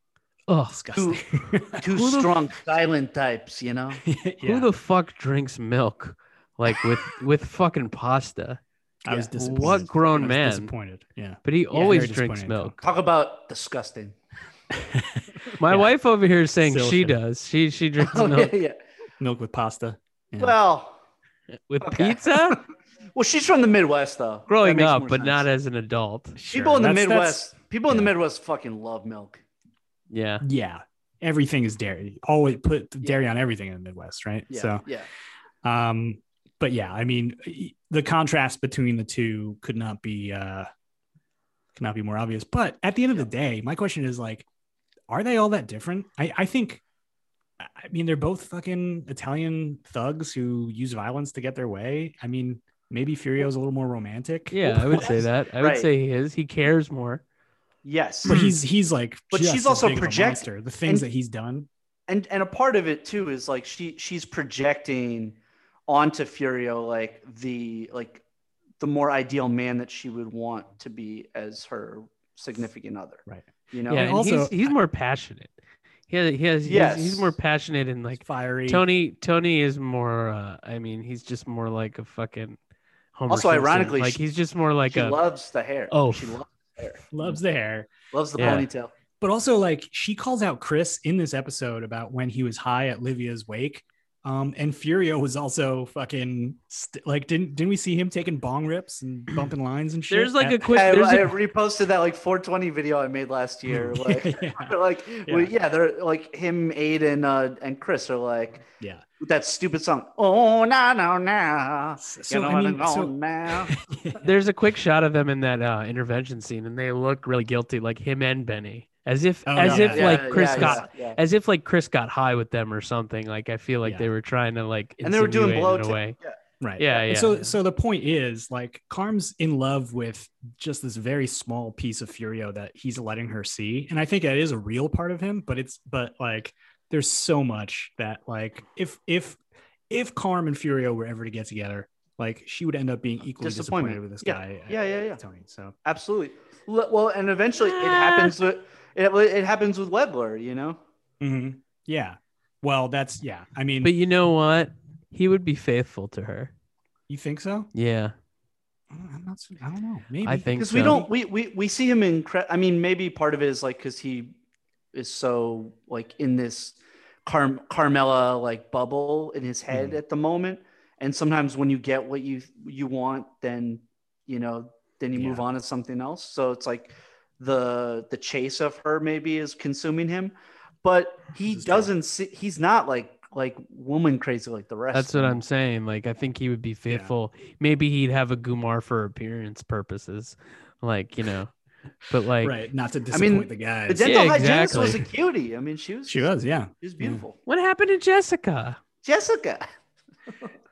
Oh, disgusting *laughs* two Who the- strong silent types you know *laughs* yeah. who the fuck drinks milk like with *laughs* with fucking pasta? I was Yeah. disappointed. What grown I was man? Disappointed. Yeah. But he Yeah, always drinks milk. talk about disgusting My Yeah. wife over here is saying Still she shitty. does. She she drinks oh, milk yeah, yeah. Milk with pasta. Yeah. well with okay. pizza. *laughs* well she's from the midwest though Growing up, more but not as an adult. Sure, people in the that's- that's- midwest people in the midwest fucking love milk Yeah. Yeah. Everything is dairy. Always put dairy on everything in the Midwest, right? yeah So, yeah um, but yeah, I mean, the contrast between the two could not be uh cannot be more obvious. But at the end of the day, my question is like, are they all that different? I, I think, I mean, they're both fucking Italian thugs who use violence to get their way. I mean, maybe Furio's a little more romantic. Yeah, I would say that. I would Right. say he is. He cares more. Yes. But he's he's like, But just she's also big of a project- The things and- that he's done. and and a part of it too is like she she's projecting onto Furio like the like the more ideal man that she would want to be as her significant other. Right. You know. yeah, and and also- he's he's more passionate. He has, he has he's- Yes. he's, more passionate and like fiery. Tony Tony is more uh I mean he's just more like a fucking Homer Also, Simpson. ironically, like she- he's just more like she a loves the hair. Oh. She loves the hair. *laughs* loves the hair. Loves the Yeah. ponytail. But also, like, she calls out Chris in this episode about when he was high at Livia's wake. Um, and Furio was also fucking st- like, didn't didn't we see him taking bong rips and *clears throat* bumping lines and shit? there's like a quick I, there's I a, reposted that like 420 video I made last *laughs* year. Like, yeah, *laughs* like Yeah. well, yeah, they're like him, Aiden, uh, and Chris are like yeah. that stupid song. Oh no no no. So, you know I mean, so- now. *laughs* there's a quick shot of them in that uh intervention scene and they look really guilty like him and Benny as if Oh, as yeah. if Yeah, like Chris yeah, got yeah, yeah. as if like Chris got high with them or something like I feel like Yeah. they were trying to like and they were doing blow in a to- way Yeah. right. yeah And yeah So, so the point is, like, Carm's in love with just this very small piece of Furio that he's letting her see, and I think that is a real part of him. But it's, but like, there's so much that, like, if if if Carm and Furio were ever to get together, like, she would end up being equally disappointed Disappointment. with this Yeah. guy. Yeah, yeah, yeah. Tony. So Absolutely. Well, and eventually it Ah. happens with it, it happens with Wegler, you know. mhm. yeah. Well, that's yeah. I mean, but you know what he would be faithful to her you think so? yeah I'm not. I don't know. Maybe I think Because we don't we, we we see him in cre- I mean maybe part of it is like because he is so like in this Car- Carmela like bubble in his head Mhm. at the moment, and sometimes when you get what you you want, then you know then you move on to something else. So it's like the the chase of her maybe is consuming him, but he This is true. doesn't see he's not like like woman crazy like the rest. That's of what them. I'm saying. Like, I think he would be faithful. Maybe he'd have a Gumar for appearance purposes, like you know. But like, right. Not to I disappoint mean, the The dental Yeah, hygienist was a cutie. I mean, she was she was. Yeah. she was beautiful. what happened to Jessica? Jessica.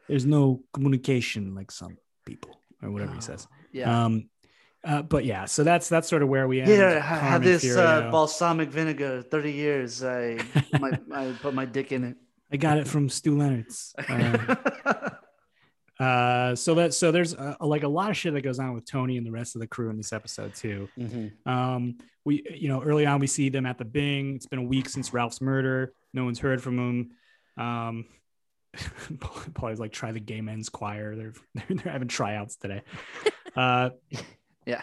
There's no communication like some people or whatever he says. *sighs* Yeah. Um, uh, but yeah, so that's that's sort of where we end. yeah, had this uh, balsamic vinegar. Thirty years. I, my, *laughs* I put my dick in it. I got it from Stew Leonard's. Uh, *laughs* uh, so that so there's uh like a lot of shit that goes on with Tony and the rest of the crew in this episode too. Mhm. Um, we you know early on we see them at the Bing. It's been a week since Ralph's murder. No one's heard from him. Um, *laughs* Paul's like try the gay men's choir. They're they're, they're having tryouts today. Uh, Yeah.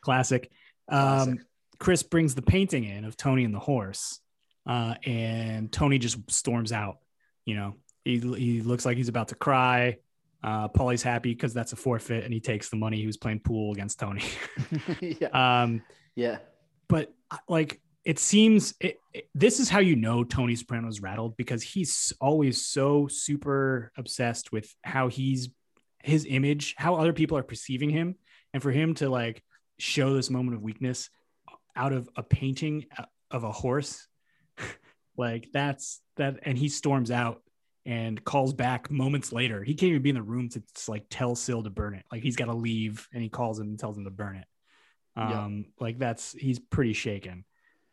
classic. Classic. Um, Chris brings the painting in of Tony and the horse, uh, and Tony just storms out. You know, he he looks like he's about to cry. Uh, Paulie's happy because that's a forfeit, and he takes the money. He was playing pool against Tony. *laughs* yeah. *laughs* um, Yeah. but uh, like it seems it, it- this is how you know Tony Soprano's rattled because he's always so super obsessed with how he's his image, how other people are perceiving him, and for him to like show this moment of weakness out of a painting uh, of a horse, *laughs* like that's that, and he storms out and calls back moments later. He can't even be in the room to just, like tell Sil to burn it. Like he's got to leave, and he calls him and tells him to burn it. Yeah. Um, like that's he's pretty shaken.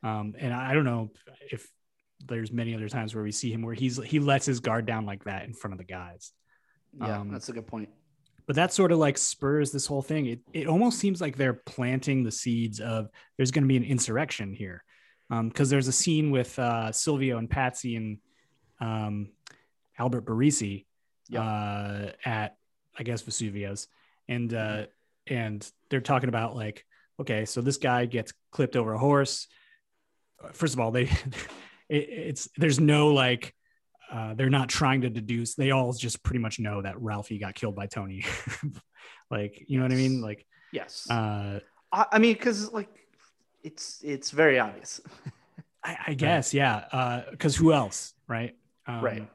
Um, and I I don't know if there's many other times where we see him where he's he lets his guard down like that in front of the guys. Yeah. Um, that's a good point. But that sort of like spurs this whole thing. It it almost seems like they're planting the seeds of there's going to be an insurrection here, because there's a scene with uh, Silvio and Patsy and um, Albert Barese Yeah. uh, at I guess Vesuvio's, and uh, and they're talking about like, okay, so this guy gets clipped over a horse. First of all, they *laughs* it, it's there's no like uh, they're not trying to deduce. They all just pretty much know that Ralphie got killed by Tony. *laughs* like, you know what I mean? Like, Yes. uh, I, I mean, because like it's it's very obvious. *laughs* I, I guess, yeah. Because who else, right? Um, Right.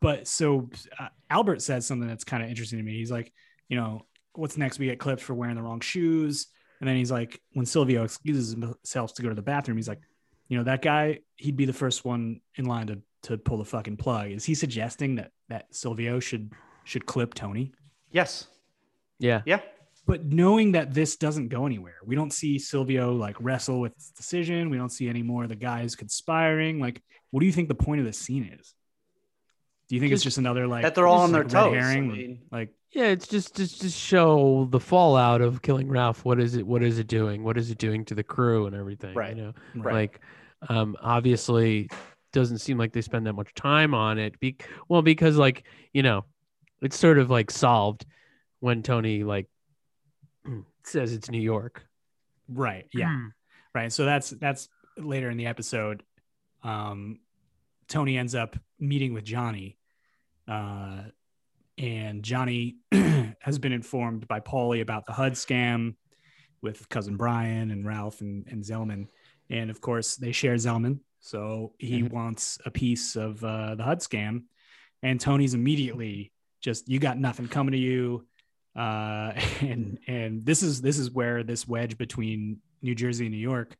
But so uh, Albert says something that's kind of interesting to me. He's like, you know, what's next? We get clipped for wearing the wrong shoes. And then he's like, when Silvio excuses himself to go to the bathroom, he's like, you know, that guy, he'd be the first one in line to to pull the fucking plug. Is he suggesting that that Silvio should should clip Tony? Yes. Yeah. Yeah. But knowing that this doesn't go anywhere, we don't see Silvio like wrestle with his decision. We don't see any more of the guys conspiring. Like, what do you think the point of this scene is? Do you think it's Just just another like that they're all on like, their red toes. I mean- like, Yeah, it's just just just show the fallout of killing Ralph. What is it? What is it doing? What is it doing to the crew and everything? Right. You know, Right. like, um, obviously, doesn't seem like they spend that much time on it. Be- well, because like you know, it's sort of like solved when Tony like *clears throat* says it's New York. right, yeah, right. So that's that's later in the episode. Um, Tony ends up meeting with Johnny, uh, and Johnny *clears throat* has been informed by Paulie about the HUD scam with cousin Brian and Ralph and, and Zellman, and of course they share Zellman, so he Mhm. wants a piece of uh, the HUD scam, and Tony's immediately just you got nothing coming to you, uh, *laughs* and and this is this is where this wedge between New Jersey and New York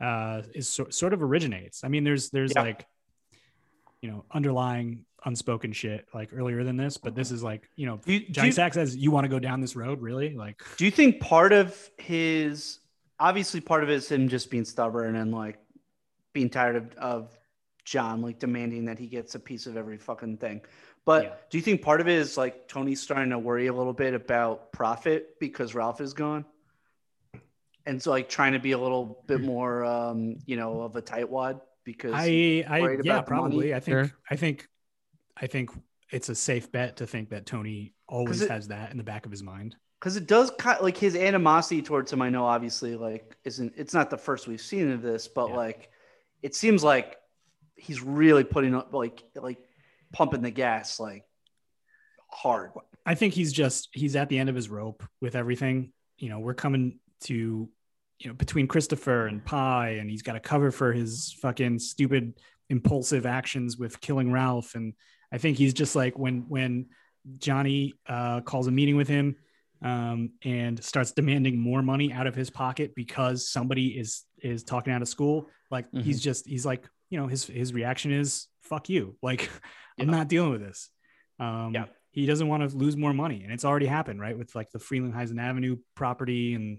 uh, is so, sort of originates. I mean, there's there's Yeah. like you know underlying unspoken shit like earlier than this, but this is like you know Do do Johnny you- says you want to go down this road, really? Like Do you think part of his obviously part of it is him just being stubborn and like being tired of, of John like demanding that he gets a piece of every fucking thing. But Yeah. do you think part of it is like Tony's starting to worry a little bit about profit because Ralph is gone? And so like trying to be a little bit more um, you know, of a tightwad because I, I yeah, about the money? probably. I think, Sure. I think, I think it's a safe bet to think that Tony always it- has that in the back of his mind. because it does kind like his animosity towards him. I know obviously like isn't it's not the first we've seen of this, but Yeah. like it seems like he's really putting up like like pumping the gas like hard. I think he's just he's at the end of his rope with everything. You know, we're coming to you know between Christopher and Pie, and he's got to cover for his fucking stupid impulsive actions with killing Ralph. And I think he's just like when when Johnny uh, calls a meeting with him um, and starts demanding more money out of his pocket because somebody is is talking out of school. Like he's just he's like you know his his reaction is fuck you. *laughs* Like I'm not dealing with this. Um, Yeah. he doesn't want to lose more money, and it's already happened, right? With like the Frelinghuysen Avenue property and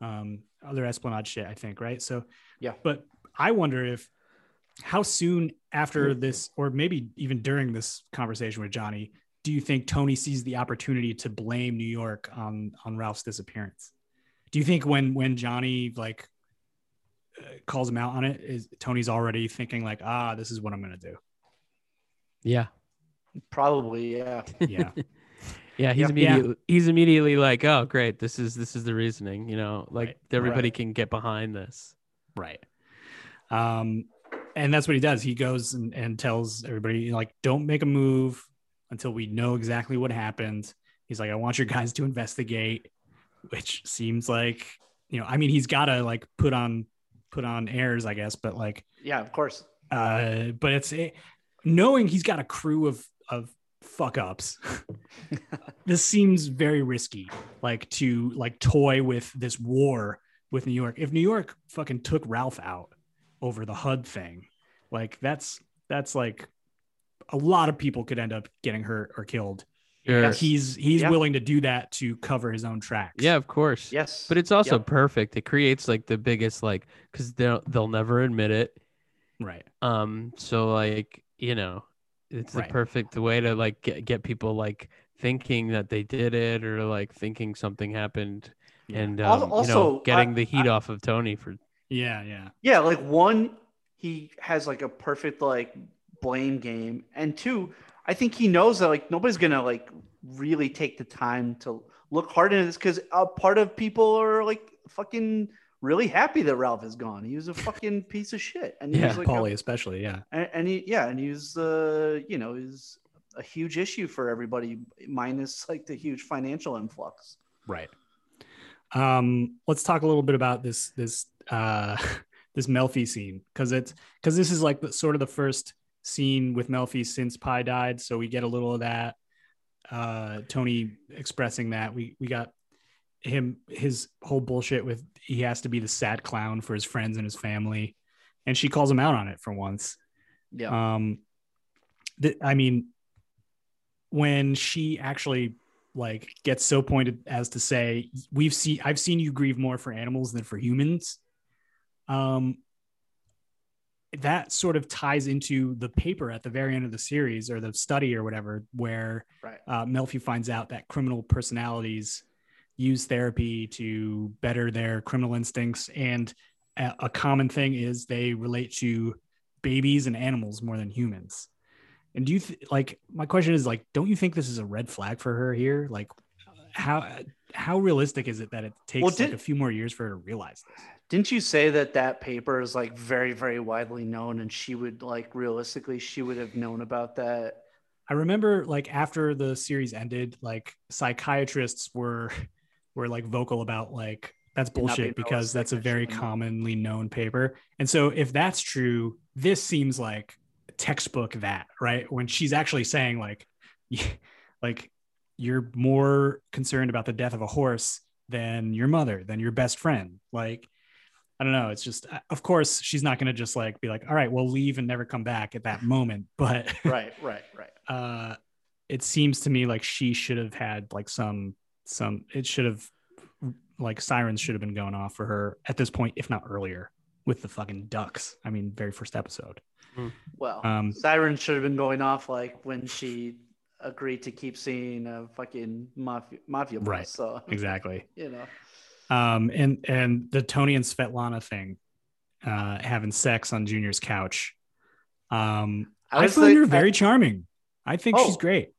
um, other Esplanade shit, I think, right? So Yeah. But I wonder if how soon after this, or maybe even during this conversation with Johnny, do you think Tony sees the opportunity to blame New York on on Ralph's disappearance? Do you think when when Johnny like calls him out on it, is Tony's already thinking like, ah, this is what I'm gonna do? Yeah. Probably, yeah. *laughs* Yeah, Yeah, he's Yeah. immediately he's immediately like, "Oh, great. This is this is the reasoning, you know, like Right, everybody right. can get behind this." right. Um, and that's what he does. He goes and, and tells everybody like, don't make a move until we know exactly what happened. He's like, I want your guys to investigate, which seems like you know, I mean, he's got to like put on put on airs, I guess, but like Yeah, of course. uh but it's it, knowing he's got a crew of of fuck ups *laughs* this seems very risky like to like toy with this war with new york if new york fucking took ralph out over the hud thing like that's that's like a lot of people could end up getting hurt or killed Sure. He's he's Yeah. willing to do that to cover his own tracks Yeah, of course. Yes. But it's also Yep. perfect. It creates like the biggest like cuz they'll they'll never admit it. right Um so like, you know, it's Right. the perfect way to like get, get people like thinking that they did it or like thinking something happened Yeah. and Al- um, you also, know, getting I- the heat off of Tony for yeah yeah Yeah, like one, he has like a perfect like blame game, and two, I think he knows that like nobody's gonna like really take the time to look hard into this because a part of people are like fucking really happy that Ralph is gone. He was a fucking piece of shit, and he Yeah, was like, a- paulie especially yeah and, and he yeah, and he was uh you know he's a huge issue for everybody, minus like the huge financial influx. Right. Um, let's talk a little bit about this this uh *laughs* this Melfi scene because it's because this is like the, sort of the first scene with Melfi since Pie died, so we get a little of that. Uh, Tony expressing that we we got him his whole bullshit with he has to be the sad clown for his friends and his family, and she calls him out on it for once. Yeah. Um, th- I mean, when she actually like gets so pointed as to say, "We've seen, I've seen you grieve more for animals than for humans," um, that sort of ties into the paper at the very end of the series or the study or whatever, where right. uh, Melfi finds out that criminal personalities use therapy to better their criminal instincts. And a, a common thing is they relate to babies and animals more than humans. And do you th- like my question is like, don't you think this is a red flag for her here? Like, how how realistic is it that it takes Well, did- like a few more years for her to realize this? Didn't you say that that paper is like very, very widely known, and she would like realistically, she would have known about that? I remember like after the series ended, like psychiatrists were were like vocal about like that's bullshit being because that's a very commonly known paper. And so if that's true, this seems like textbook that, right? When she's actually saying like like you're more concerned about the death of a horse than your mother, than your best friend. Like I don't know. It's just, uh, of course, she's not going to just like be like, all right, we'll leave and never come back at that moment. *laughs* But Right, right, right. *laughs* uh it seems to me like she should have had like some some it should have like sirens should have been going off for her at this point if not earlier with the fucking ducks i mean very first episode Well, um Siren should have been going off like when she agreed to keep seeing a fucking mafia mafia boss. Right. So *laughs* exactly you know, um and and the tony and svetlana thing uh having sex on junior's couch um i, was find like- her very charming i think Oh. she's great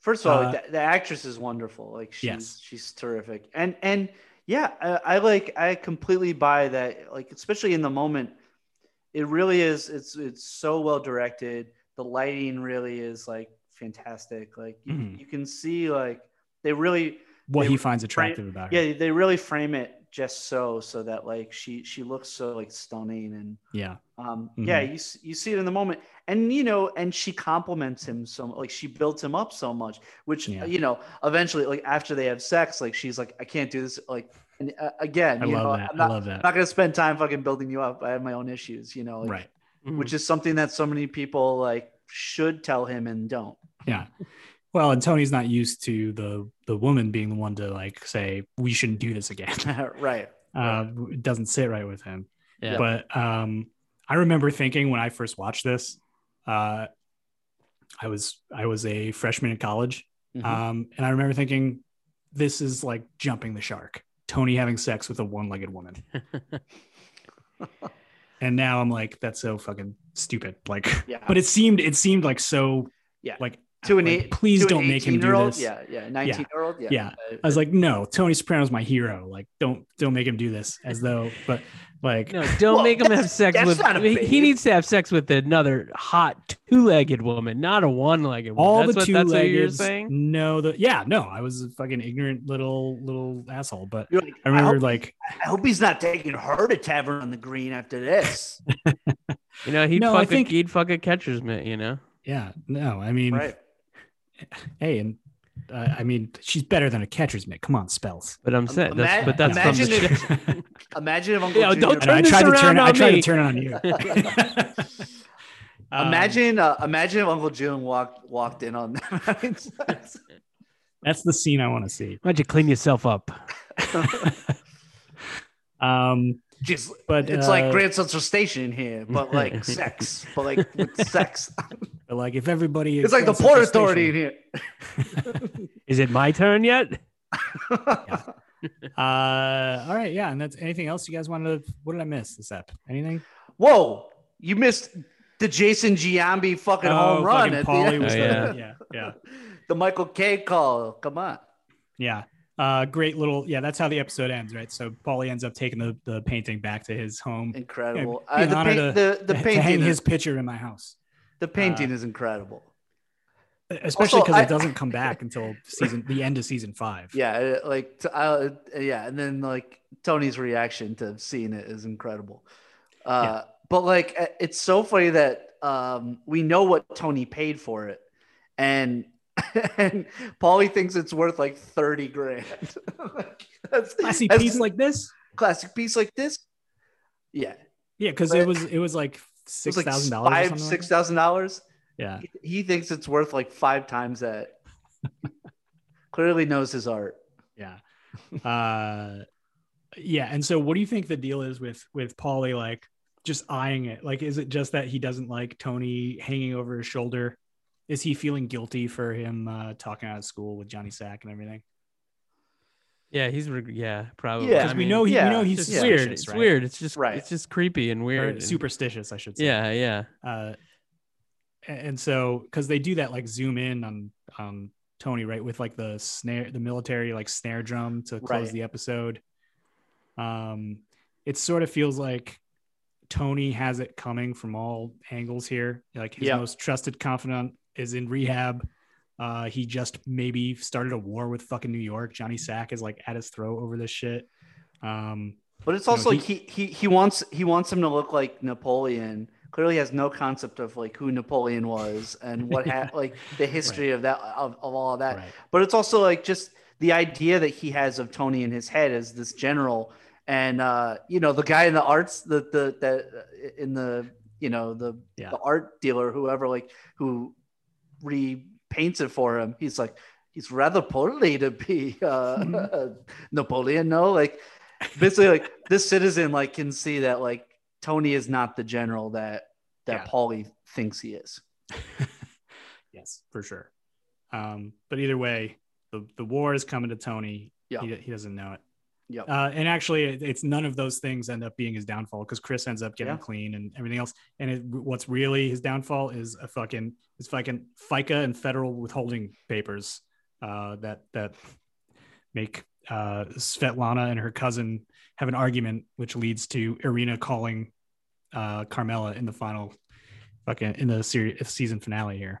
First of all, Uh, like, the, the actress is wonderful. Like she's Yes. she's terrific, and and yeah, I, I like I completely buy that. Like especially in the moment, it really is. It's it's so well directed. The lighting really is like fantastic. Like you, Mhm. you can see like they really what They he were finds right- attractive about her. yeah they really frame it just so so that like she she looks so like stunning and yeah. um Mhm. yeah you you see it in the moment. And you know and she compliments him so like she built him up so much which Yeah. you know eventually like after they have sex like she's like i can't do this like and uh, again i you love know that. I'm i not, love I'm not gonna spend time fucking building you up. I have my own issues you know like, right. Which is something that so many people like should tell him and don't. Yeah. Well, and Tony's not used to the the woman being the one to like say we shouldn't do this again. *laughs* right *laughs* Uh, it doesn't sit right with him. Yeah. But um, I remember thinking when I first watched this, uh, I was I was a freshman in college, Mhm. um, and I remember thinking, this is like jumping the shark. Tony having sex with a one-legged woman. *laughs* and now I'm like, that's so fucking stupid. Like, yeah but it seemed it seemed like so Yeah. like to an like, eight please to don't make him do 18-year-old, this. yeah yeah 19 year old yeah Yeah. Uh, I was like, no, Tony Soprano's my hero. Like, don't don't make him do this as though, but like, No, don't Well, make him *laughs* have sex with. not a he, he needs to have sex with another hot two-legged woman, not a one-legged woman. all that's the what, two That's what you're saying. No, the yeah, no, I was a fucking ignorant little little asshole. But like, I remember hope, like, I hope he's not taking her to Tavern on the Green after this. *laughs* You know, he'd No, I fuck think- a he'd fuck a catcher's mitt. You know. yeah, no, I mean, right. Hey, and uh, I mean, she's better than a catcher's mitt. Come on, spells. But I'm saying that's ima- but that's from the imagine show. if- Imagine if Uncle *laughs* Yeah, Junior. don't And turn I this tried to around turn. I tried me. to turn on you. *laughs* Um, imagine, uh, imagine if Uncle June walked walked in on them. *laughs* that's the scene I want to see. Why'd you clean yourself up? Um, Just, but it's uh, like Grand Central Station here, but like sex, but like with sex. But, like if everybody, It's like the Port Authority in here. *laughs* Is it my turn yet? *laughs* Uh, all right, yeah, and that's anything else you guys wanted to? What did I miss this ep? Anything? Whoa, you missed the Jason Giambi fucking home run. Oh, fucking At Paulie the, was Oh, yeah. *laughs* yeah, yeah, the Michael Kay call. Come on. yeah. Uh, great little, yeah. That's how the episode ends, right? So Paulie ends up taking the, the painting back to his home, Incredible. Yeah, Uh, the, honor paint, to- the, the to painting hang his picture in my house, the painting is incredible. especially because it doesn't come *laughs* back until season the end of season five. Yeah, uh, like t- uh, yeah, and then like Tony's reaction to seeing it is incredible. Uh, But like, uh, it's so funny that um, we know what Tony paid for it, and *laughs* and Paulie thinks it's worth like 30 grand. *laughs* like, that's, Classy that's- piece like this. classic piece like this. Yeah. Yeah, because it was it was like Six like thousand dollars. five, six thousand dollars. Yeah. He thinks it's worth like five times that. *laughs* Clearly knows his art. Yeah. Uh yeah. And so what do you think the deal is with with Paulie like just eyeing it? Like is it just that he doesn't like Tony hanging over his shoulder? Is he feeling guilty for him uh talking out of school with Johnny Sack and everything? Yeah, he's reg- yeah, probably. Yeah. I Because we mean, know he yeah, we know he's it's weird. suspicious, It's right? weird. It's just Right. it's just creepy and weird. and- superstitious, I should say. Yeah, yeah. uh and so because they do that like zoom in on on tony right with like the snare the military like snare drum to close Right. the episode um it sort of feels like tony has it coming from all angles here like his Yeah. most trusted confidant is in rehab uh he just maybe started a war with fucking new york johnny sack is like at his throat over this shit um But it's You know, also he- like he, he he wants he wants him to look like Napoleon. Clearly has no concept of like who Napoleon was and what ha- *laughs* like the history of that of, of all of that. right But it's also like just the idea that he has of Tony in his head as this general, and uh, you know the guy in the arts, the the that in the you know the Yeah. the art dealer, whoever like who repaints it for him. He's like he's rather poorly to be uh, Mm-hmm. *laughs* *laughs* Napoleon. No, like basically like this citizen like can see that like Tony is not the general that that Yeah. Paulie thinks he is. *laughs* yes for sure um but either way the the war is coming to tony Yeah. he, he doesn't know it Yep. uh, and actually it- it's none of those things end up being his downfall because chris ends up getting Yeah. clean and everything else and it, what's really his downfall is a fucking is fucking fica and federal withholding papers uh that that make uh svetlana and her cousin have an argument which leads to irina calling uh carmela in the final fucking in the series season finale here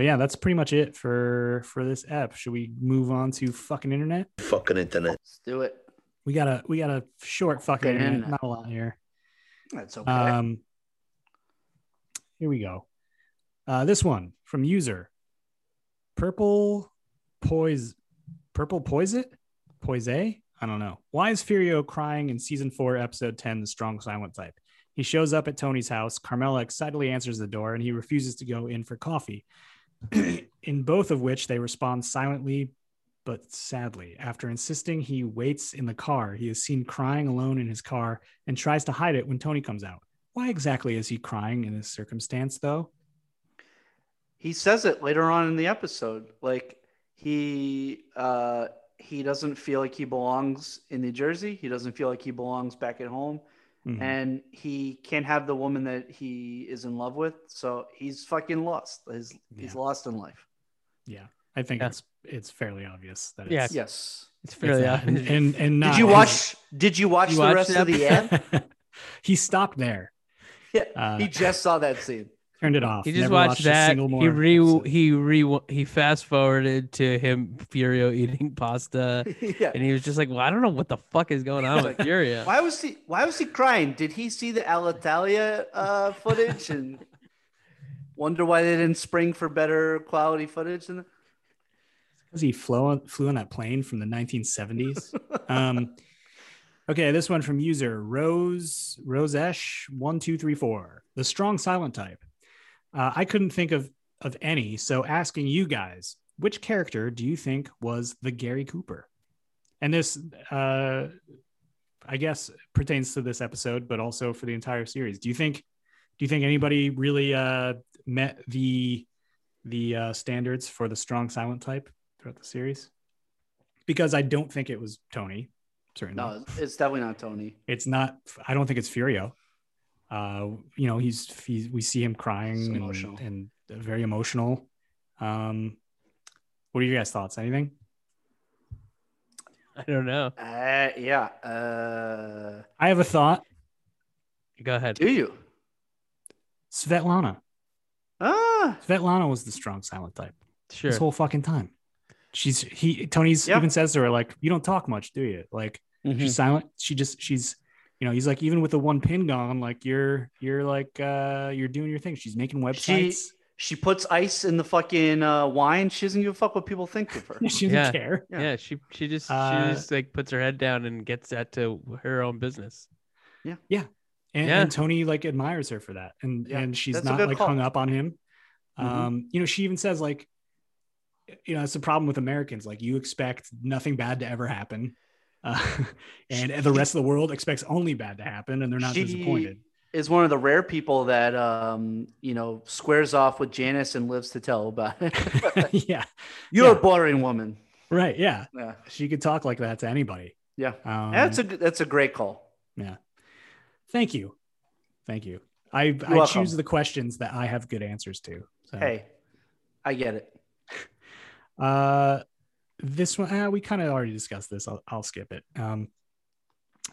but yeah that's pretty much it for for this app. should we move on to fucking internet? Fucking internet. Let's do it. we got a we got a short fucking Fucking internet, internet. not a lot here. That's okay. um here we go. Uh this one from user. Purple poise purple poise it? Poise? I don't know. Why is furio crying in season 4 episode 10 the strong silent type? He shows up at tony's house. Carmela excitedly answers the door and he refuses to go in for coffee *clears throat* in both of which they respond silently but sadly. After insisting he waits in the car he is seen crying alone in his car and tries to hide it when tony comes out. Why exactly is he crying in this circumstance though? He says it later on in the episode like he uh he doesn't feel like he belongs in new jersey. He doesn't feel like he belongs back at home Mhm. and he can't have the woman that he is in love with so he's fucking lost he's he's lost in life yeah i think Yeah. it's it's fairly obvious that Yeah. it's, yes It's it's fairly that. and, obvious. and and not did you his- watch did you watch You the watched rest the of the ad *laughs* he stopped there yeah Uh, he just saw that scene turned it off He just never watched a that. single He re episode. he re he fast forwarded to him Furio eating *laughs* pasta, *laughs* yeah and he was just like, "Well, I don't know what the fuck is going on with *laughs* Furio." why was he why was he crying did he see the alitalia uh footage and wonder why they didn't spring for better quality footage than because he flew on, flew on that plane from the 1970s. um, Okay, this one from user Rose Rosesh one two three four. The strong silent type. Uh, I couldn't think of of any, so asking you guys, which character do you think was the Gary Cooper? And this, uh, I guess, pertains to this episode, but also for the entire series. Do you think? Do you think anybody really uh, met the the uh, standards for the strong silent type throughout the series? Because I don't think it was Tony. Certainly, No, it's definitely not Tony. it's not. I don't think it's Furio. Uh, you know, he's, he's we see him It's crying emotional. and, and very emotional. Um, what are your guys' thoughts? Anything? I don't know. Uh, yeah. Uh, I have a thought. Go ahead. do you? Svetlana. Ah, Svetlana was the strong silent type Sure. this whole fucking time. She's he Tony's Yeah. even says to her like, "You don't talk much, do you?" Like Mm-hmm. she's silent. She just she's you know he's like even with the one pin gone, like you're you're like uh you're doing your thing. She's making websites. she she puts ice in the fucking uh, wine. She doesn't give a fuck what people think of her. *laughs* She, doesn't Yeah. care. Yeah. Yeah. she she just Uh, she just like puts her head down and gets that to her own business. And, Yeah. and Tony like admires her for that, and Yeah, and she's that's not like call. hung up on him. Mhm. Um, you know, she even says like, you know, it's a problem with Americans. Like, you expect nothing bad to ever happen, uh, *laughs* and the rest of the world expects only bad to happen, and they're not She- disappointed. Is one of the rare people that um, you know squares off with Janice and lives to tell about it. *laughs* *laughs* yeah, You're Yeah. a boring woman. right. Yeah, Yeah, she could talk like that to anybody. yeah. Um, that's a that's a great call. yeah. Thank you, thank you. I I welcome. choose the questions that I have good answers to. So. Hey, I get it. Uh, this one uh, we kind of already discussed this. I'll, I'll skip it. Um,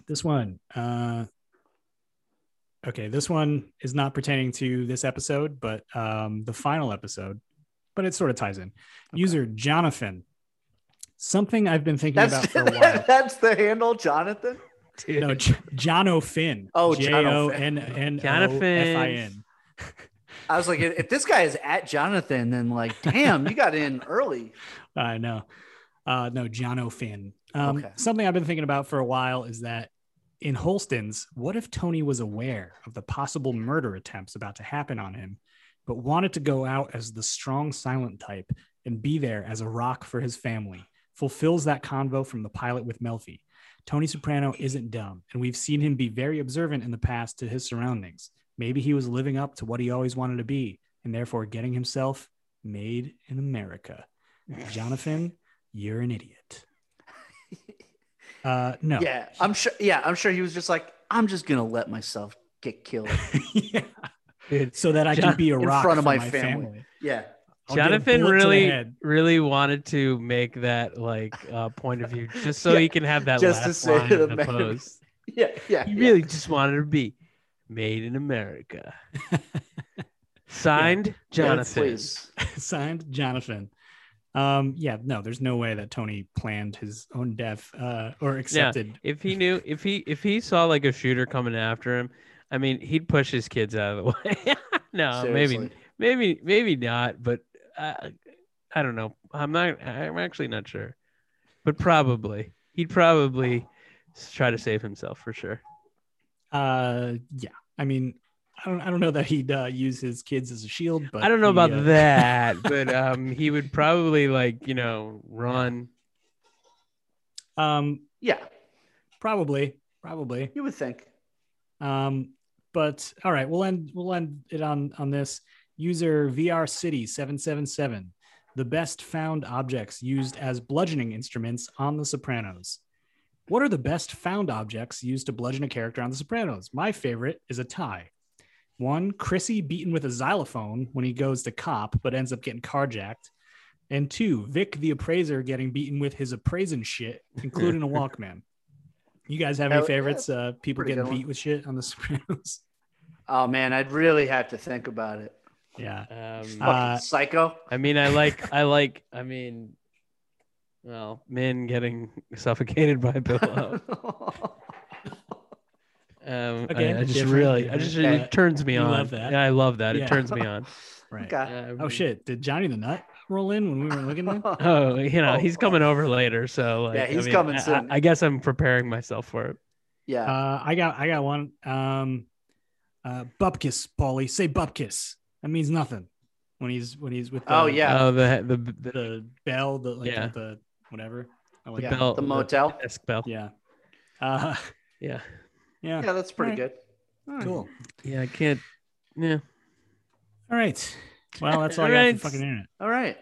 this one. Uh, okay, this one is not pertaining to this episode, but um, the final episode. But it sort of ties in. User Jonathan. Something I've been thinking That's about *laughs* for a while. that's the handle, Jonathan. no, J- Jono Finn. Oh, J Jono O Finn. N N O Jonathan. F I N. I was like, if if this guy is at Jonathan, then like, damn, you got in early. *laughs* I know. Uh, no, John O'Finn. Um, Okay. Something I've been thinking about for a while is that in Holsten's, what if Tony was aware of the possible murder attempts about to happen on him, but wanted to go out as the strong silent type and be there as a rock for his family? Fulfills that convo from the pilot with Melfi. Tony Soprano isn't dumb, and we've seen him be very observant in the past to his surroundings. Maybe he was living up to what he always wanted to be, and therefore getting himself made in America. *laughs* Jonathan, you're an idiot. *laughs* Uh, no. Yeah, I'm sure. Yeah, I'm sure he was just like, I'm just gonna let myself get killed *laughs* Yeah. So that I Jon- can be a rock in front of my my family. family. Yeah, I'll Jonathan bullet to the really, really wanted to make that like uh, point of view just so *laughs* Yeah, he can have that just to last say line the in the post. yeah, yeah. He yeah. really just wanted to be made in America. Signed, Yeah, Jonathan. please. Signed, Jonathan. Um, yeah, no, there's no way that Tony planned his own death uh, or accepted. yeah, if he knew, if he if he saw like a shooter coming after him, I mean, he'd push his kids out of the *laughs* way. no, maybe, Seriously. maybe, maybe not. But uh, I don't know. I'm not. I'm actually not sure. But probably, he'd probably try to save himself for sure. Uh, yeah, I mean, I don't, I don't know that he'd uh, use his kids as a shield, but I don't know he, about uh, that, *laughs* but um, he would probably like you know run. Um, Yeah, probably, probably. you would think. Um, but all right, we'll end we'll end it on on this user VR City seven seven seven. The best found objects used as bludgeoning instruments on The Sopranos. What are the best found objects used to bludgeon a character on The Sopranos? My favorite is a tie. One, Chrissy beaten with a xylophone when he goes to cop, but ends up getting carjacked. And two, Vic the appraiser getting beaten with his appraising shit, including a *laughs* Walkman. You guys have any favorites? Uh, people pretty getting good one. beat with shit on The Sopranos. *laughs* Oh man, I'd really have to think about it. yeah. Um, Uh, psycho. I mean, I like, I like, I mean, well, men getting *laughs* suffocated by a pillow. Um, Okay, I, I just different, really, I just Yeah. it turns me You on. love that. Yeah, I love that. Yeah. It turns me *laughs* on. Right. Okay. Um, Oh shit! Did Johnny the Nut roll in when we were looking at? *laughs* Oh, you know, Oh. he's coming over later, so like, Yeah, I he's mean, coming soon. I, I guess I'm preparing myself for it. Yeah. Uh, I got I got one. Um, uh, bupkis, Paulie. Say bupkis. That means nothing when he's when he's with the, Oh, yeah. Oh, the the the, the bell, the like Yeah. the whatever. I like yeah. bell, the motel. desk bell. Yeah. Uh, *laughs* Yeah. Yeah. Yeah, that's pretty Alright. good. Cool. Yeah. I can't. Yeah. All right. Well, that's all I got Alright. fucking internet. All right.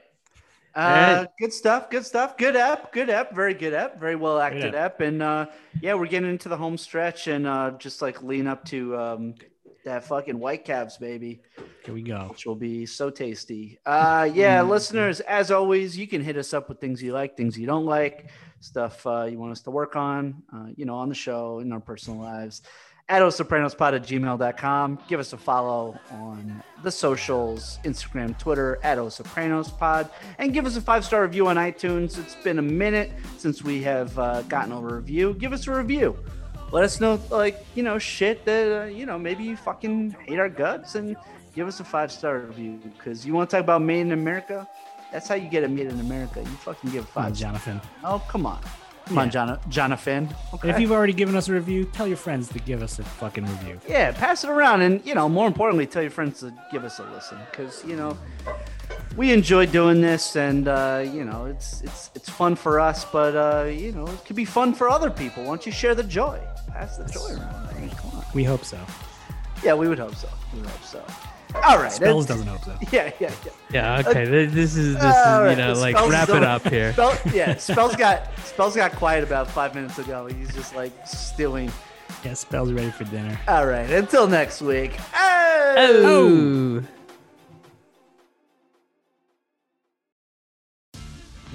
Uh, Alright. Good stuff. Good stuff. Good app. Good app. Very good app. Very well acted app. app. And uh, yeah, we're getting into the home stretch and uh, just like lean up to um, that fucking White Caps, baby, Here we go. which will be so tasty. Uh, yeah, listeners, as always, you can hit us up with things you like, things you don't like, stuff uh, you want us to work on, uh, you know, on the show, in our personal lives. At Sopranospod at gmail.com. Give us a follow on the socials Instagram, Twitter, at Sopranospod. And give us a five star review on iTunes. It's been a minute since we have uh, gotten a review. Give us a review. Let us know, like, you know, shit that, uh, you know, maybe you fucking hate our guts and give us a five star review. Because you want to talk about Made in America? That's how you get it made in America. You fucking give on, five. Jonathan. Oh, come on. Come on, Yeah. John- Jonathan. Okay. if you've already given us a review, tell your friends to give us a fucking review. Yeah, pass it around, and you know, more importantly, tell your friends to give us a listen, because you know, we enjoy doing this, and uh, you know, it's it's it's fun for us, but uh, you know, it could be fun for other people. Why don't you share the joy? Pass the joy around. I mean, come on. We hope so. Yeah, we would hope so. We would hope so. All right. Spells that's- doesn't hope so. *laughs* Yeah, yeah, yeah. Yeah. Uh, okay. th- this is this is All you know the like spells wrap it up here. Spell, *laughs* yeah, spells got spells got quiet about five minutes ago. He's just like stewing. Yeah, spells ready for dinner. All right. Until next week. Oh.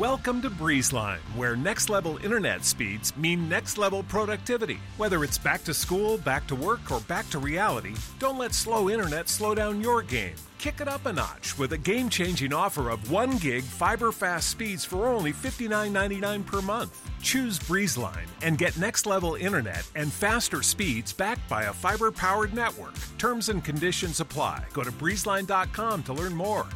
Welcome to BreezeLine, where next level internet speeds mean next level productivity. Whether it's back to school, back to work, or back to reality, don't let slow internet slow down your game. Kick it up a notch with a game changing offer of 1 gig fiber fast speeds for only $59.99 per month. Choose BreezeLine and get next level internet and faster speeds backed by a fiber powered network. Terms and conditions apply. Go to breezeline.com to learn more.